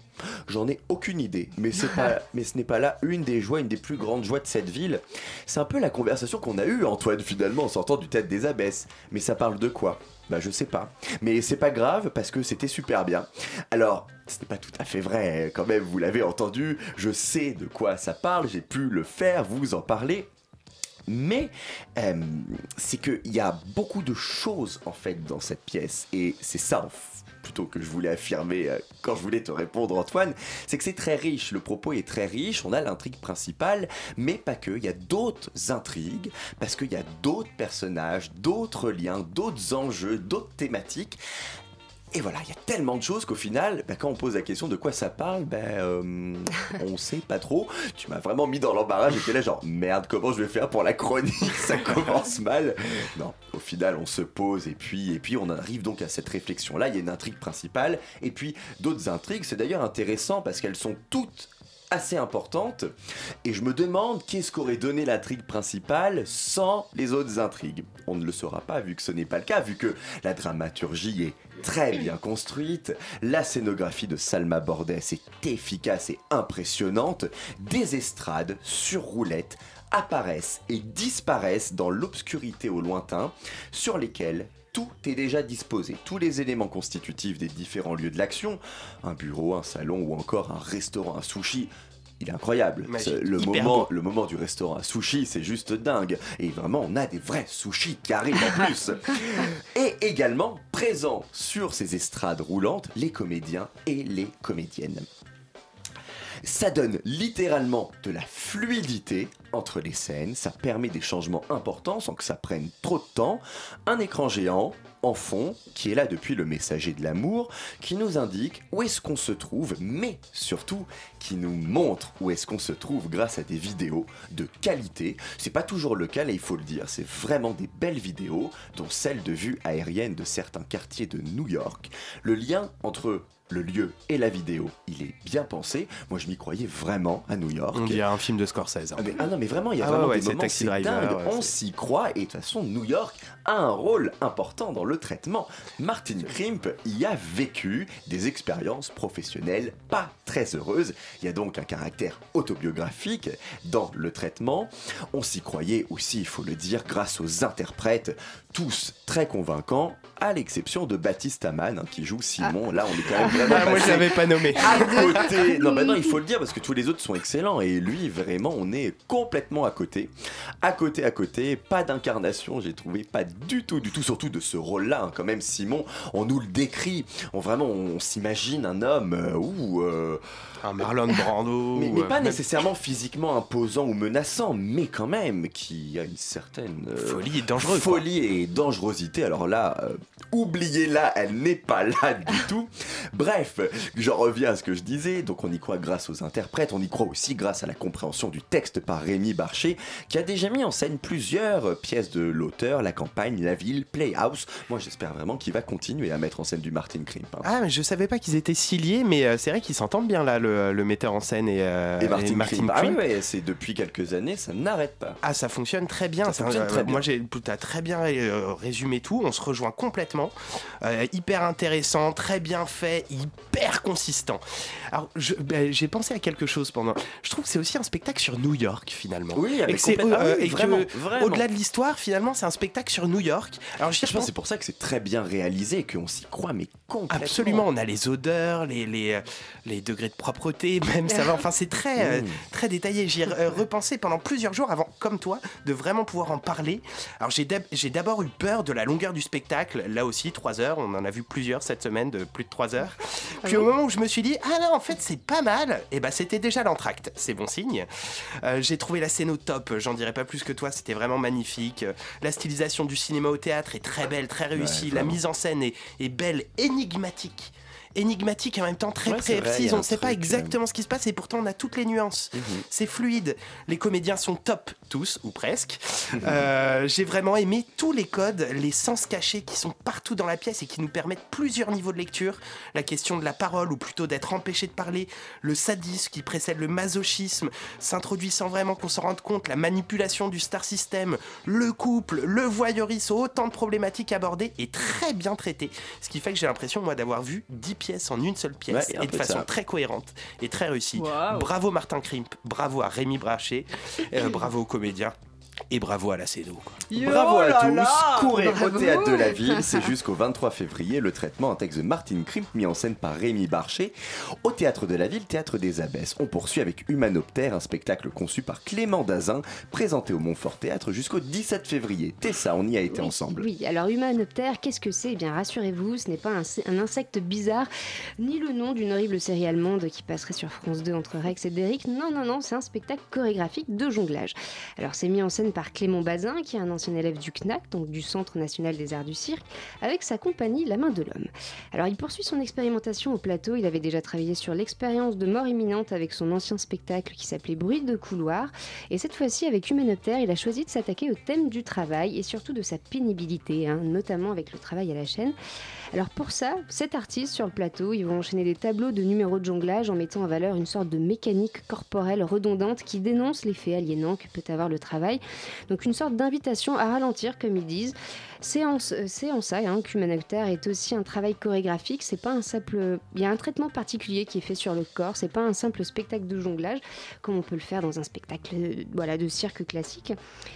J'en ai aucune idée, mais, c'est pas, mais ce n'est pas là une des joies, une des plus grandes joies de cette ville. C'est un peu la conversation qu'on a eue, Antoine, finalement, en sortant du tête des abbesses. Mais ça parle de quoi? Bah, je sais pas. Mais c'est pas grave parce que c'était super bien. Alors, ce n'est pas tout à fait vrai, quand même, vous l'avez entendu, je sais de quoi ça parle, j'ai pu le faire, vous en parler. Mais euh, c'est qu'il y a beaucoup de choses en fait dans cette pièce et c'est ça en f- plutôt que je voulais affirmer euh, quand je voulais te répondre Antoine, c'est que c'est très riche, le propos est très riche, on a l'intrigue principale, mais pas que, il y a d'autres intrigues, parce qu'il y a d'autres personnages, d'autres liens, d'autres enjeux, d'autres thématiques. Et voilà, il y a tellement de choses qu'au final, bah, quand on pose la question de quoi ça parle, ben euh, on sait pas trop. Tu m'as vraiment mis dans l'embarras, j'étais là genre merde, comment je vais faire pour la chronique? Ça commence mal. Non, au final, on se pose et puis et puis on arrive donc à cette réflexion là. Il y a une intrigue principale et puis d'autres intrigues. C'est d'ailleurs intéressant parce qu'elles sont toutes assez importante. Et je me demande qu'est-ce qu'aurait donné l'intrigue principale sans les autres intrigues. On ne le saura pas vu que ce n'est pas le cas, vu que la dramaturgie est très bien construite, la scénographie de Salma Bordès est efficace et impressionnante, des estrades sur roulette apparaissent et disparaissent dans l'obscurité au lointain, sur lesquelles tout est déjà disposé. Tous les éléments constitutifs des différents lieux de l'action, un bureau, un salon ou encore un restaurant à sushi, il est incroyable. Le, moment, beau. le moment du restaurant à sushi, c'est juste dingue. Et vraiment, on a des vrais sushis qui arrivent en plus. Et également, présents sur ces estrades roulantes, les comédiens et les comédiennes. Ça donne littéralement de la fluidité entre les scènes, ça permet des changements importants sans que ça prenne trop de temps. Un écran géant en fond qui est là depuis le messager de l'amour, qui nous indique où est-ce qu'on se trouve, mais surtout qui nous montre où est-ce qu'on se trouve grâce à des vidéos de qualité. C'est pas toujours le cas, là il faut le dire, c'est vraiment des belles vidéos, dont celle de vue aérienne de certains quartiers de New York. Le lien entre le lieu et la vidéo, il est bien pensé. Moi, je m'y croyais vraiment à New York. On dirait un film de Scorsese. hein. Ah, mais- ah non, mais vraiment, il y a Ah vraiment ouais, des c'est moments, Taxi c'est Driver, dingue. ouais, on s'y croit et de toute façon, New York a un rôle important dans le traitement. Martin Krimp y a vécu des expériences professionnelles pas très heureuses. Il y a donc un caractère autobiographique dans le traitement. On s'y croyait aussi, il faut le dire, grâce aux interprètes, tous très convaincants, à l'exception de Baptiste Amann hein, qui joue Simon. Là, on est quand même vraiment Ah, moi, je l'avais pas nommé. à côté. Non, bah non, il faut le dire parce que tous les autres sont excellents et lui, vraiment, on est complètement à côté. À côté, à côté, pas d'incarnation, j'ai trouvé pas du tout, du tout, surtout de ce rôle-là. hein. Quand même, Simon, on nous le décrit. On vraiment, on s'imagine un homme euh, ou euh, un Marlon Brando. mais, euh, pas même- nécessairement physiquement imposant ou menaçant, mais quand même qui a une certaine euh, Folie et dangereux, quoi. Folie et dangerosité. Alors là, euh, oubliez-la, elle n'est pas là du tout. Bref, j'en reviens à ce que je disais. Donc on y croit grâce aux interprètes, on y croit aussi grâce à la compréhension du texte par Rémi Barcher, qui a déjà mis en scène plusieurs euh, pièces de l'auteur, La campagne, La ville, Playhouse. Moi j'espère vraiment qu'il va continuer à mettre en scène du Martin Krimp. hein. Ah, mais je savais pas qu'ils étaient si liés, mais euh, c'est vrai qu'ils s'entendent bien là, le, le metteur en scène et, euh, et Martin, Krimp. Ah Krimp. ouais, c'est depuis quelques années, ça n'arrête pas. Ah, ça fonctionne très bien. Ça fonctionne très bien. Moi, j'ai, t'as très bien euh, résumé tout. On se rejoint complètement. Euh, hyper intéressant, très bien fait, hyper consistant. Alors, ben, j'ai pensé à quelque chose pendant. Je trouve que c'est aussi un spectacle sur New York finalement. Oui, ah, que c'est, complètement. Ah euh, oui, que, vraiment, vraiment. au-delà de l'histoire, finalement, c'est un spectacle sur New York. Alors, je Je pense que c'est pour ça que c'est très bien réalisé et qu'on s'y croit, mais complètement. Absolument, on a les odeurs, les, les, euh, les degrés de propreté, même ça va. Enfin, c'est très, euh, très détaillé. J'y ai repensé pendant plusieurs jours avant, comme toi, de vraiment pouvoir en parler. Alors, j'ai d'abord eu peur de la longueur du spectacle. Là aussi, 3 heures. On en a vu plusieurs cette semaine de plus de 3 heures. Puis au moment où je me suis dit, ah non, en fait, c'est pas mal, et ben c'était déjà l'entracte. C'est bon signe. Euh, j'ai trouvé la scène au top. J'en dirais pas plus que toi. C'était vraiment magnifique. La stylisation du cinéma au théâtre est très belle, très réussie. la mise en scène est, est belle, énigmatique. Énigmatique et en même temps très Ouais, précise. On ne sait pas truc, euh, exactement ce qui se passe et pourtant on a toutes les nuances. Mhm. C'est fluide. Les comédiens sont top, tous ou presque. Euh, J'ai vraiment aimé tous les codes, les sens cachés qui sont partout dans la pièce et qui nous permettent plusieurs niveaux de lecture. La question de la parole ou plutôt d'être empêché de parler, le sadisme qui précède le masochisme, s'introduit sans vraiment qu'on s'en rende compte, la manipulation du star system, le couple, le voyeurisme, autant de problématiques abordées et très bien traitées. Ce qui fait que j'ai l'impression, moi, d'avoir vu 10 pièces en une seule pièce Ouais, et de façon ça. très cohérente et très réussie. Bravo Martin Krimp, bravo à Rémi Brachet, euh, bravo aux comédiens et bravo à la CEDO. Bravo à là tous, là courez au théâtre de la ville, c'est jusqu'au 23 février, le traitement, un texte de Martin Krimp mis en scène par Rémi Barcher, au théâtre de la ville, théâtre des Abbesses. On poursuit avec Humanoptère, un spectacle conçu par Clément Dazin, présenté au Montfort Théâtre jusqu'au 17 février. Tessa, on y a été ensemble. Oui, alors Humanoptère, qu'est-ce que c'est? Eh bien, rassurez-vous, ce n'est pas un, un insecte bizarre, ni le nom d'une horrible série allemande qui passerait sur France 2 entre Rex et Derrick. Non, non, non, c'est un spectacle chorégraphique de jonglage. Alors, c'est mis en scène par Clément Bazin, qui est un ancien élève du CNAC, donc du Centre national des arts du cirque, avec sa compagnie La main de l'homme. Alors il poursuit son expérimentation au plateau, il avait déjà travaillé sur l'expérience de mort imminente avec son ancien spectacle qui s'appelait Bruit de couloir, et cette fois-ci avec Humanoptère, il a choisi de s'attaquer au thème du travail et surtout de sa pénibilité, hein, notamment avec le travail à la chaîne. Alors pour ça, cet artiste sur le plateau, ils vont enchaîner des tableaux de numéros de jonglage en mettant en valeur une sorte de mécanique corporelle redondante qui dénonce l'effet aliénant que peut avoir le travail. Donc une sorte d'invitation à ralentir, comme ils disent. C'est en, en ça hein, est aussi un travail chorégraphique. C'est pas un simple. Il y a un traitement particulier qui est fait sur le corps. C'est pas un simple spectacle de jonglage comme on peut le faire dans un spectacle euh, voilà, de cirque classique.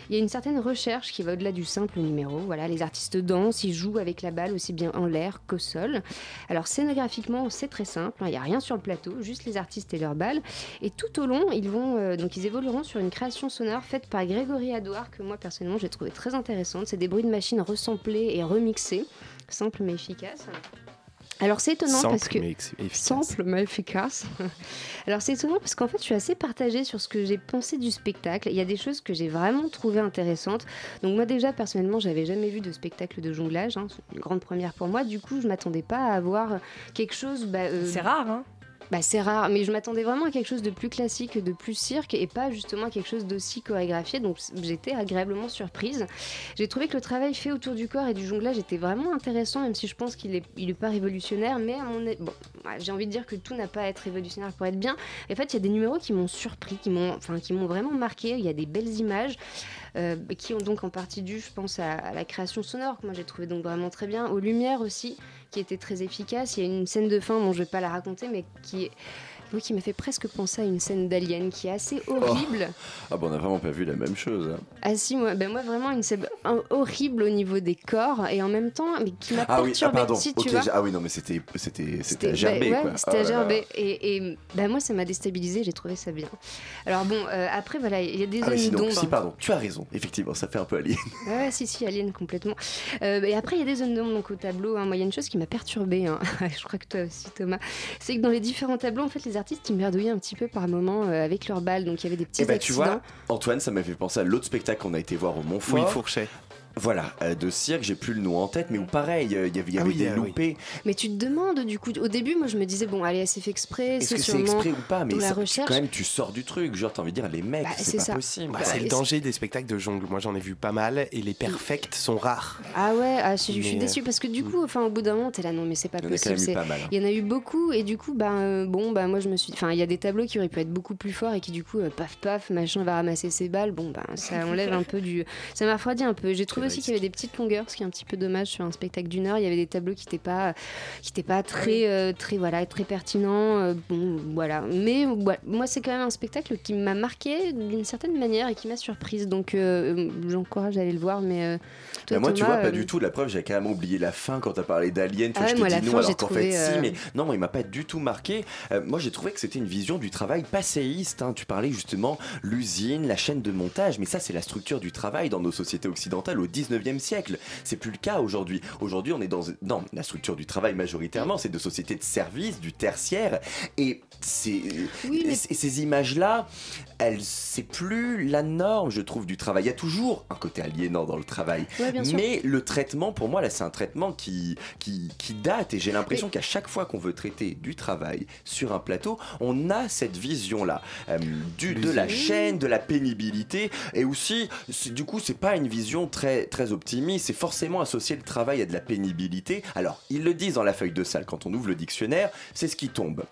Il y a une certaine recherche qui va au-delà du simple numéro. Voilà, les artistes dansent, ils jouent avec la balle aussi bien en l'air qu'au sol. Alors scénographiquement, c'est très simple. hein, Il n'y a rien sur le plateau, juste les artistes et leur balle. Et tout au long, ils vont euh, donc ils évolueront sur une création sonore faite par Grégory Adouard que moi personnellement j'ai trouvé très intéressante. C'est des bruits de machine resamplés et remixés, simple mais efficace. Alors c'est étonnant Simple, parce que mais simple mais efficace. Alors c'est étonnant parce qu'en fait je suis assez partagée sur ce que j'ai pensé du spectacle. Il y a des choses que j'ai vraiment trouvées intéressantes. Donc moi déjà personnellement j'avais jamais vu de spectacle de jonglage, hein. c'est une grande première pour moi. Du coup je m'attendais pas à avoir quelque chose. bah, euh, C'est rare, hein bah, c'est rare, mais je m'attendais vraiment à quelque chose de plus classique, de plus cirque, et pas justement à quelque chose d'aussi chorégraphié. Donc j'étais agréablement surprise. J'ai trouvé que le travail fait autour du corps et du jonglage était vraiment intéressant, même si je pense qu'il est, il est pas révolutionnaire. Mais bon, ouais, j'ai envie de dire que tout n'a pas à être révolutionnaire pour être bien. En fait, il y a des numéros qui m'ont surpris, qui m'ont, enfin, qui m'ont vraiment marqué. Il y a des belles images. Euh, qui ont donc en partie dû, je pense, à, la création sonore, que moi j'ai trouvé donc vraiment très bien, aux lumières aussi, qui étaient très efficaces. Il y a une scène de fin, bon, je vais pas la raconter, mais qui est. Qui m'a fait presque penser à une scène d'Alien qui est assez horrible. Ah bon, on n'a vraiment pas vu la même chose. hein. Ah si, moi, ben moi vraiment une scène horrible au niveau des corps et en même temps, mais qui m'a Ah oui, ah, perturbée. si, Ok, tu vois. ah oui, non, mais c'était c'était c'était à bah, ouais, c'était Oh. Et, et bah, moi, ça m'a déstabilisé, j'ai trouvé ça bien. Alors bon, euh, après, voilà, il y a des Ah zones d'ombre. si, pardon, tu as raison, effectivement, ça fait un peu alien. Ouais, si, si, Alien complètement. Euh, et après, il y a des zones d'ombre donc, au tableau. hein. Moi, il y a une chose qui m'a perturbée, hein. je crois que toi aussi, Thomas, c'est que dans les différents tableaux, en fait, les artistes, ils merdouillaient un petit peu par moment euh, avec leurs balles. Donc, il y avait des petits Et bah, tu accidents. vois, Antoine, ça m'a fait penser à l'autre spectacle qu'on a été voir au Montfort. Oui, Fourchet. Voilà, euh, de cirque, j'ai plus le nom en tête, mais où pareil, euh, il y avait, Ah oui, des euh, oui. loupés. Mais tu te demandes, du coup, au début, moi, je me disais, bon, allez, elle s'est fait exprès, Est-ce c'est que c'est sûrement exprès ou pas Mais dans la ça- tu- recherche. quand même, tu sors du truc. Genre, t'as envie de dire, les mecs, Bah, c'est pas ça. possible. Bah, quoi. c'est le danger des spectacles de jongle. Moi, j'en ai vu pas mal et les perfects sont rares. Ah ouais, ah, je, je suis déçue parce que du coup, enfin, au bout d'un moment, t'es là, non, mais c'est pas Il possible. hein. Il y en a eu beaucoup et du coup, ben euh, bon, bah moi je me suis, enfin, il y a des tableaux qui auraient pu être beaucoup plus forts et qui du coup, euh, paf paf, machin va ramasser ses balles. Bon, ben ça enlève un peu du, ça m'a refroidi un peu. J'ai trouvé aussi qu'il y avait des petites longueurs, ce qui est un petit peu dommage sur un spectacle d'une heure. Il y avait des tableaux qui n'étaient pas, qui étaient pas très, euh, très voilà, très pertinents. euh, bon, voilà. Mais moi, c'est quand même un spectacle qui m'a marqué d'une certaine manière et qui m'a surprise. Donc, euh, j'encourage à aller le voir. Mais toi, Bah, moi, tu Thomas, vois, pas du tout. La preuve, j'ai carrément oublié la fin quand t'as parlé d'Alien. Tu Ah ouais, moi, la fin, non, j'ai alors qu'en fait, si. Mais non, il m'a pas du tout marqué. Moi, j'ai trouvé que c'était une vision du travail passéiste. hein. Tu parlais justement l'usine, la chaîne de montage. Mais ça, c'est la structure du travail dans nos sociétés occidentales au 19e siècle. C'est plus le cas aujourd'hui. Aujourd'hui, on est dans, dans la structure du travail majoritairement. C'est de sociétés de services, du tertiaire. Et c'est, Oui, mais- et ces images-là, elles, c'est plus la norme, je trouve, du travail. Il y a toujours un côté aliénant dans le travail. Ouais. Mais le traitement, pour moi, là, c'est un traitement qui, qui, qui date. Et j'ai l'impression qu'à chaque fois qu'on veut traiter du travail sur un plateau, on a cette vision-là. euh, du, de la chaîne, de la pénibilité. Et aussi, du coup, c'est pas une vision très, très optimiste. C'est forcément associer le travail à de la pénibilité. Alors, ils le disent dans la feuille de salle, quand on ouvre le dictionnaire, c'est ce qui tombe.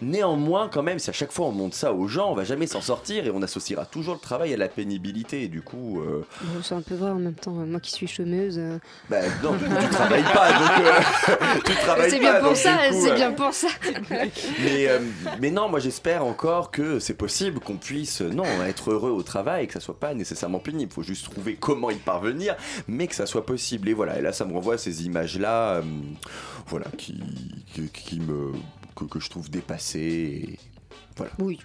Néanmoins, quand même, si à chaque fois on montre ça aux gens, on va jamais s'en sortir et on associera toujours le travail à la pénibilité. Et du coup, euh, Bon, c'est un peu vrai en même temps. Moi qui suis chômeuse. euh, bah, non, coup, tu travailles pas, donc euh, tu travailles C'est bien pour ça, c'est euh, bien pour ça. mais, euh, mais non, moi j'espère encore que c'est possible qu'on puisse non être heureux au travail et que ça soit pas nécessairement pénible. Faut juste trouver comment y parvenir, mais que ça soit possible. Et voilà. Et là, ça me renvoie à ces images-là, voilà, qui, qui, qui me que, que je trouve dépassées. et Voilà. Oui.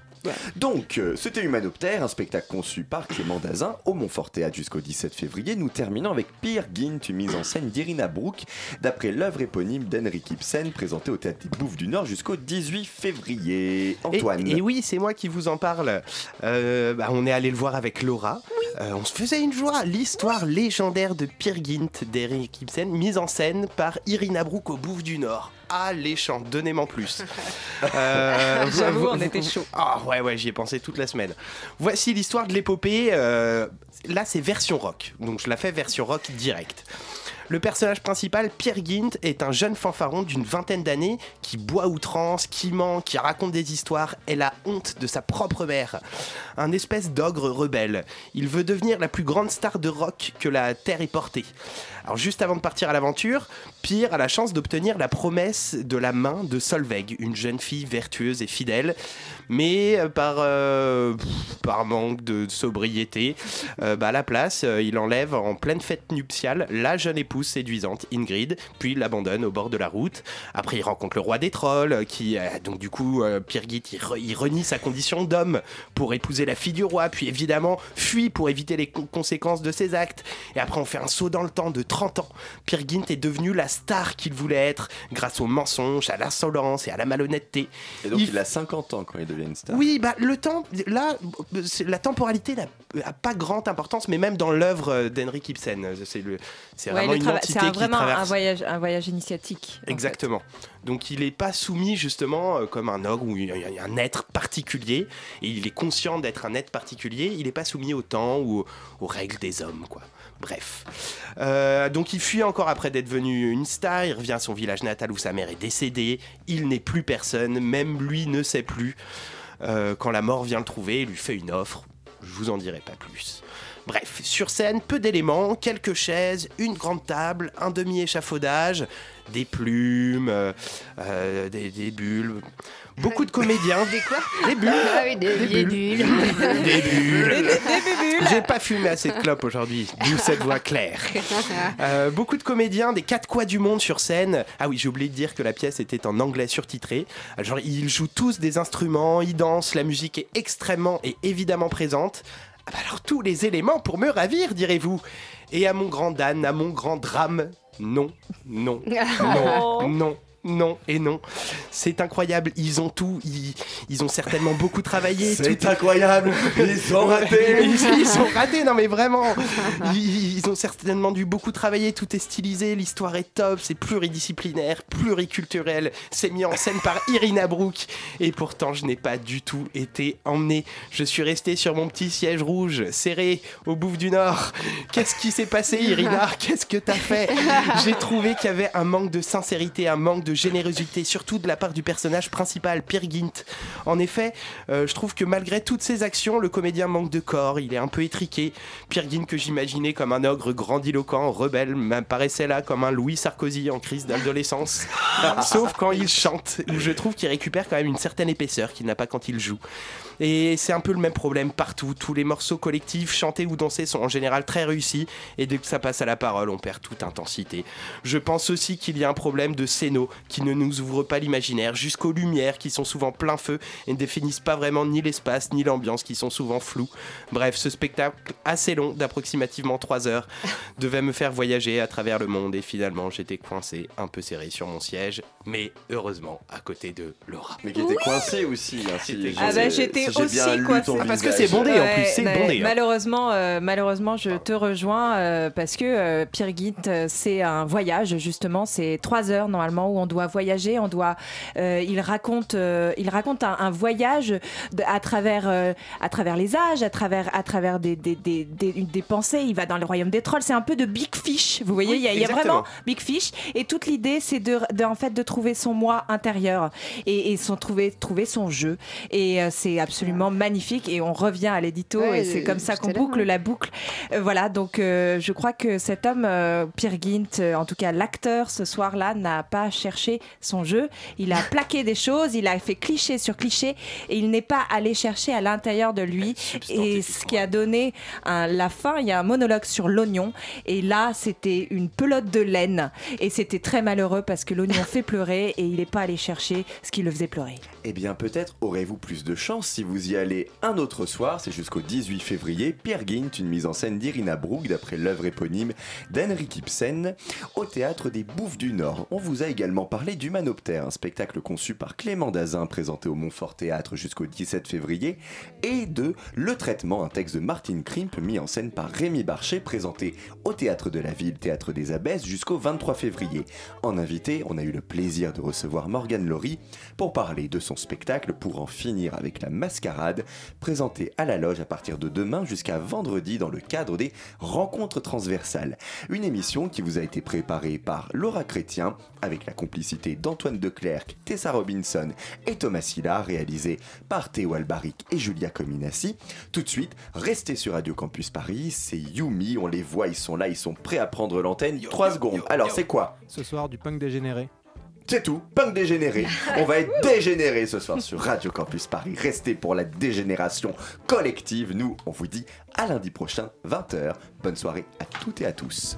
Donc, euh, c'était Humanoptère, un spectacle conçu par Clément Dazin au Montfort Théâtre jusqu'au 17 février. Nous terminons avec Peer Gynt, une mise en scène d'Irina Brooke, d'après l'œuvre éponyme d'Henrik Ibsen, présentée au Théâtre des Bouffes du Nord jusqu'au 18 février. Antoine. Et, et oui, c'est moi qui vous en parle. Euh, bah, on est allé le voir avec Laura. Euh, on se faisait une joie. L'histoire légendaire de Peer Gynt d'Eric Ibsen, mise en scène par Irina Brook au Bouffe du Nord. Alléchant, donnez-moi plus. Euh, J'avoue, on était chaud. Ah ouais, ouais, j'y ai pensé toute la semaine. Voici l'histoire de l'épopée. euh, là, c'est version rock. Donc, je la fais version rock direct. Le personnage principal, Pierre Gynt, est un jeune fanfaron d'une vingtaine d'années qui boit outrance, qui ment, qui raconte des histoires et la honte de sa propre mère. Un espèce d'ogre rebelle. Il veut devenir la plus grande star de rock que la Terre ait portée. Alors juste avant de partir à l'aventure, Pierre a la chance d'obtenir la promesse de la main de Solveig, une jeune fille vertueuse et fidèle, mais euh, par, euh, par manque de sobriété, euh, bah, à la place, il enlève en pleine fête nuptiale la jeune épouse séduisante Ingrid, puis l'abandonne au bord de la route. Après, il rencontre le roi des trolls, euh, qui, euh, donc du coup, euh, Pierre Guit, il, re- il renie sa condition d'homme pour épouser la fille du roi, puis évidemment fuit pour éviter les con- conséquences de ses actes. Et après, on fait un saut dans le temps de 30 ans. Pierre Guint est devenu la star qu'il voulait être grâce au mensonge, à l'insolence et à la malhonnêteté. Et donc Il il, a 50 ans quand il devient une star. oui, bah le temps, là, la temporalité n'a pas grande importance, mais même dans l'œuvre d'Henrik Ibsen, c'est le, c'est Ouais, vraiment une c'est qui vraiment un voyage, un voyage initiatique. en Exactement. Donc il n'est pas soumis justement euh, comme un ogre ou un, être particulier, et il est conscient d'être un être particulier. Il n'est pas soumis au temps ou aux, règles des hommes, quoi. Bref. Euh, donc il fuit encore après d'être devenu une star. Il revient à son village natal où sa mère est décédée. Il n'est plus personne, même lui ne sait plus. Euh, quand la mort vient le trouver, il lui fait une offre. Je vous en dirai pas plus. Bref, sur scène, peu d'éléments, quelques chaises, une grande table, un demi-échafaudage, des plumes, euh, euh, des, des bulles, beaucoup de comédiens. Des quoi Des bulles. Ah oui, des, des bulles. Des bulles. J'ai pas fumé assez de clopes aujourd'hui, d'où cette voix claire. Euh, beaucoup de comédiens des quatre coins du monde sur scène. Ah oui, j'ai oublié de dire que la pièce était en anglais surtitré. Genre, ils jouent tous des instruments, ils dansent, la musique est extrêmement et évidemment présente. Ah bah alors tous les éléments pour me ravir, direz-vous. Et à mon grand Dan, à mon grand drame, non, non, non, non. Non et non, c'est incroyable. Ils ont tout, ils, ils ont certainement beaucoup travaillé. C'est incroyable, ils ont raté. ils, ils sont ratés, non mais vraiment. Ils, ils ont certainement dû beaucoup travailler, tout est stylisé, l'histoire est top, c'est pluridisciplinaire, pluriculturel, c'est mis en scène par Irina Brook. Et pourtant, je n'ai pas du tout été emmené. Je suis resté sur mon petit siège rouge, serré au bouffe du Nord. Qu'est-ce qui s'est passé, Irina? Qu'est-ce que t'as fait? J'ai trouvé qu'il y avait un manque de sincérité, un manque de générosité, surtout de la part du personnage principal, Pierre Gynt. En effet, euh, je trouve que malgré toutes ses actions, le comédien manque de corps, il est un peu étriqué. Pierre Gynt, que j'imaginais comme un ogre grandiloquent, rebelle, m'apparaissait là comme un Louis Sarkozy en crise d'adolescence. Sauf quand il chante, où je trouve qu'il récupère quand même une certaine épaisseur qu'il n'a pas quand il joue. Et c'est un peu le même problème partout. Tous les morceaux collectifs, chantés ou dansés, sont en général très réussis. Et dès que ça passe à la parole, on perd toute intensité. Je pense aussi qu'il y a un problème de scéno qui ne nous ouvre pas l'imaginaire, jusqu'aux lumières qui sont souvent plein feu et ne définissent pas vraiment ni l'espace ni l'ambiance qui sont souvent floues. Bref, ce spectacle assez long, d'approximativement 3 heures, devait me faire voyager à travers le monde. Et finalement, j'étais coincé, un peu serré sur mon siège, mais heureusement à côté de Laura. Mais qui était coincé aussi. hein, si Ah bah j'étais j'ai aussi bien lu parce que c'est bondé en plus, c'est bondé. hein. Malheureusement, euh, malheureusement, je te rejoins euh, parce que euh, Pierre Guit, euh, c'est un voyage justement. C'est trois heures normalement où on doit voyager. On doit. euh, il raconte, euh, il raconte un, un voyage de- à travers, euh, à travers les âges, à travers, à travers des, des, des, des- des pensées. Il va dans le royaume des trolls. C'est un peu de Big Fish. Vous voyez, Oui, il y a, il y a vraiment Big Fish. Et toute l'idée, c'est de, de, en fait de trouver son moi intérieur et, et son trouver, trouver son jeu. Et euh, c'est absolument magnifique. Et on revient à l'édito Ouais, et c'est comme ça qu'on boucle la boucle. Euh, voilà, donc euh, je crois que cet homme, euh, Pierre Guint, en tout cas l'acteur ce soir-là, n'a pas cherché son jeu. Il a plaqué des choses, il a fait cliché sur cliché et il n'est pas allé chercher à l'intérieur de lui. Et ce qui a donné un- la fin, il y a un monologue sur l'oignon. Et là, c'était une pelote de laine. Et c'était très malheureux parce que l'oignon fait pleurer et il n'est pas allé chercher ce qui le faisait pleurer. Eh bien, peut-être aurez-vous plus de chance si vous y allez un autre soir, c'est jusqu'au 18 février, Pierre Gint, une mise en scène d'Irina Brook d'après l'œuvre éponyme d'Henrik Ibsen, au théâtre des Bouffes du Nord. On vous a également parlé d'Humanoptère, un spectacle conçu par Clément Dazin, présenté au Montfort Théâtre jusqu'au 17 février, et de Le Traitement, un texte de Martine Krimp, mis en scène par Rémi Barchet, présenté au Théâtre de la Ville, Théâtre des Abbesses, jusqu'au 23 février. En invité, on a eu le plaisir de recevoir Morgane Laurie pour parler de son spectacle pour en finir avec la mascarade, présenté à la loge à partir de demain jusqu'à vendredi dans le cadre des Rencontres transversales. Une émission qui vous a été préparée par Laura Chrétien avec la complicité d'Antoine Declercq, Tessa Robinson et Thomas Silla, réalisée par Théo Albaric et Julia Cominassi. Tout de suite, restez sur Radio Campus Paris, c'est Yumi, on les voit, ils sont là, ils sont prêts à prendre l'antenne. 3 secondes. Alors, c'est quoi? Ce soir, du punk dégénéré. C'est tout, punk dégénéré. On va être dégénéré ce soir sur Radio Campus Paris. Restez pour la dégénération collective. Nous, on vous dit à lundi prochain, 20h. Bonne soirée à toutes et à tous.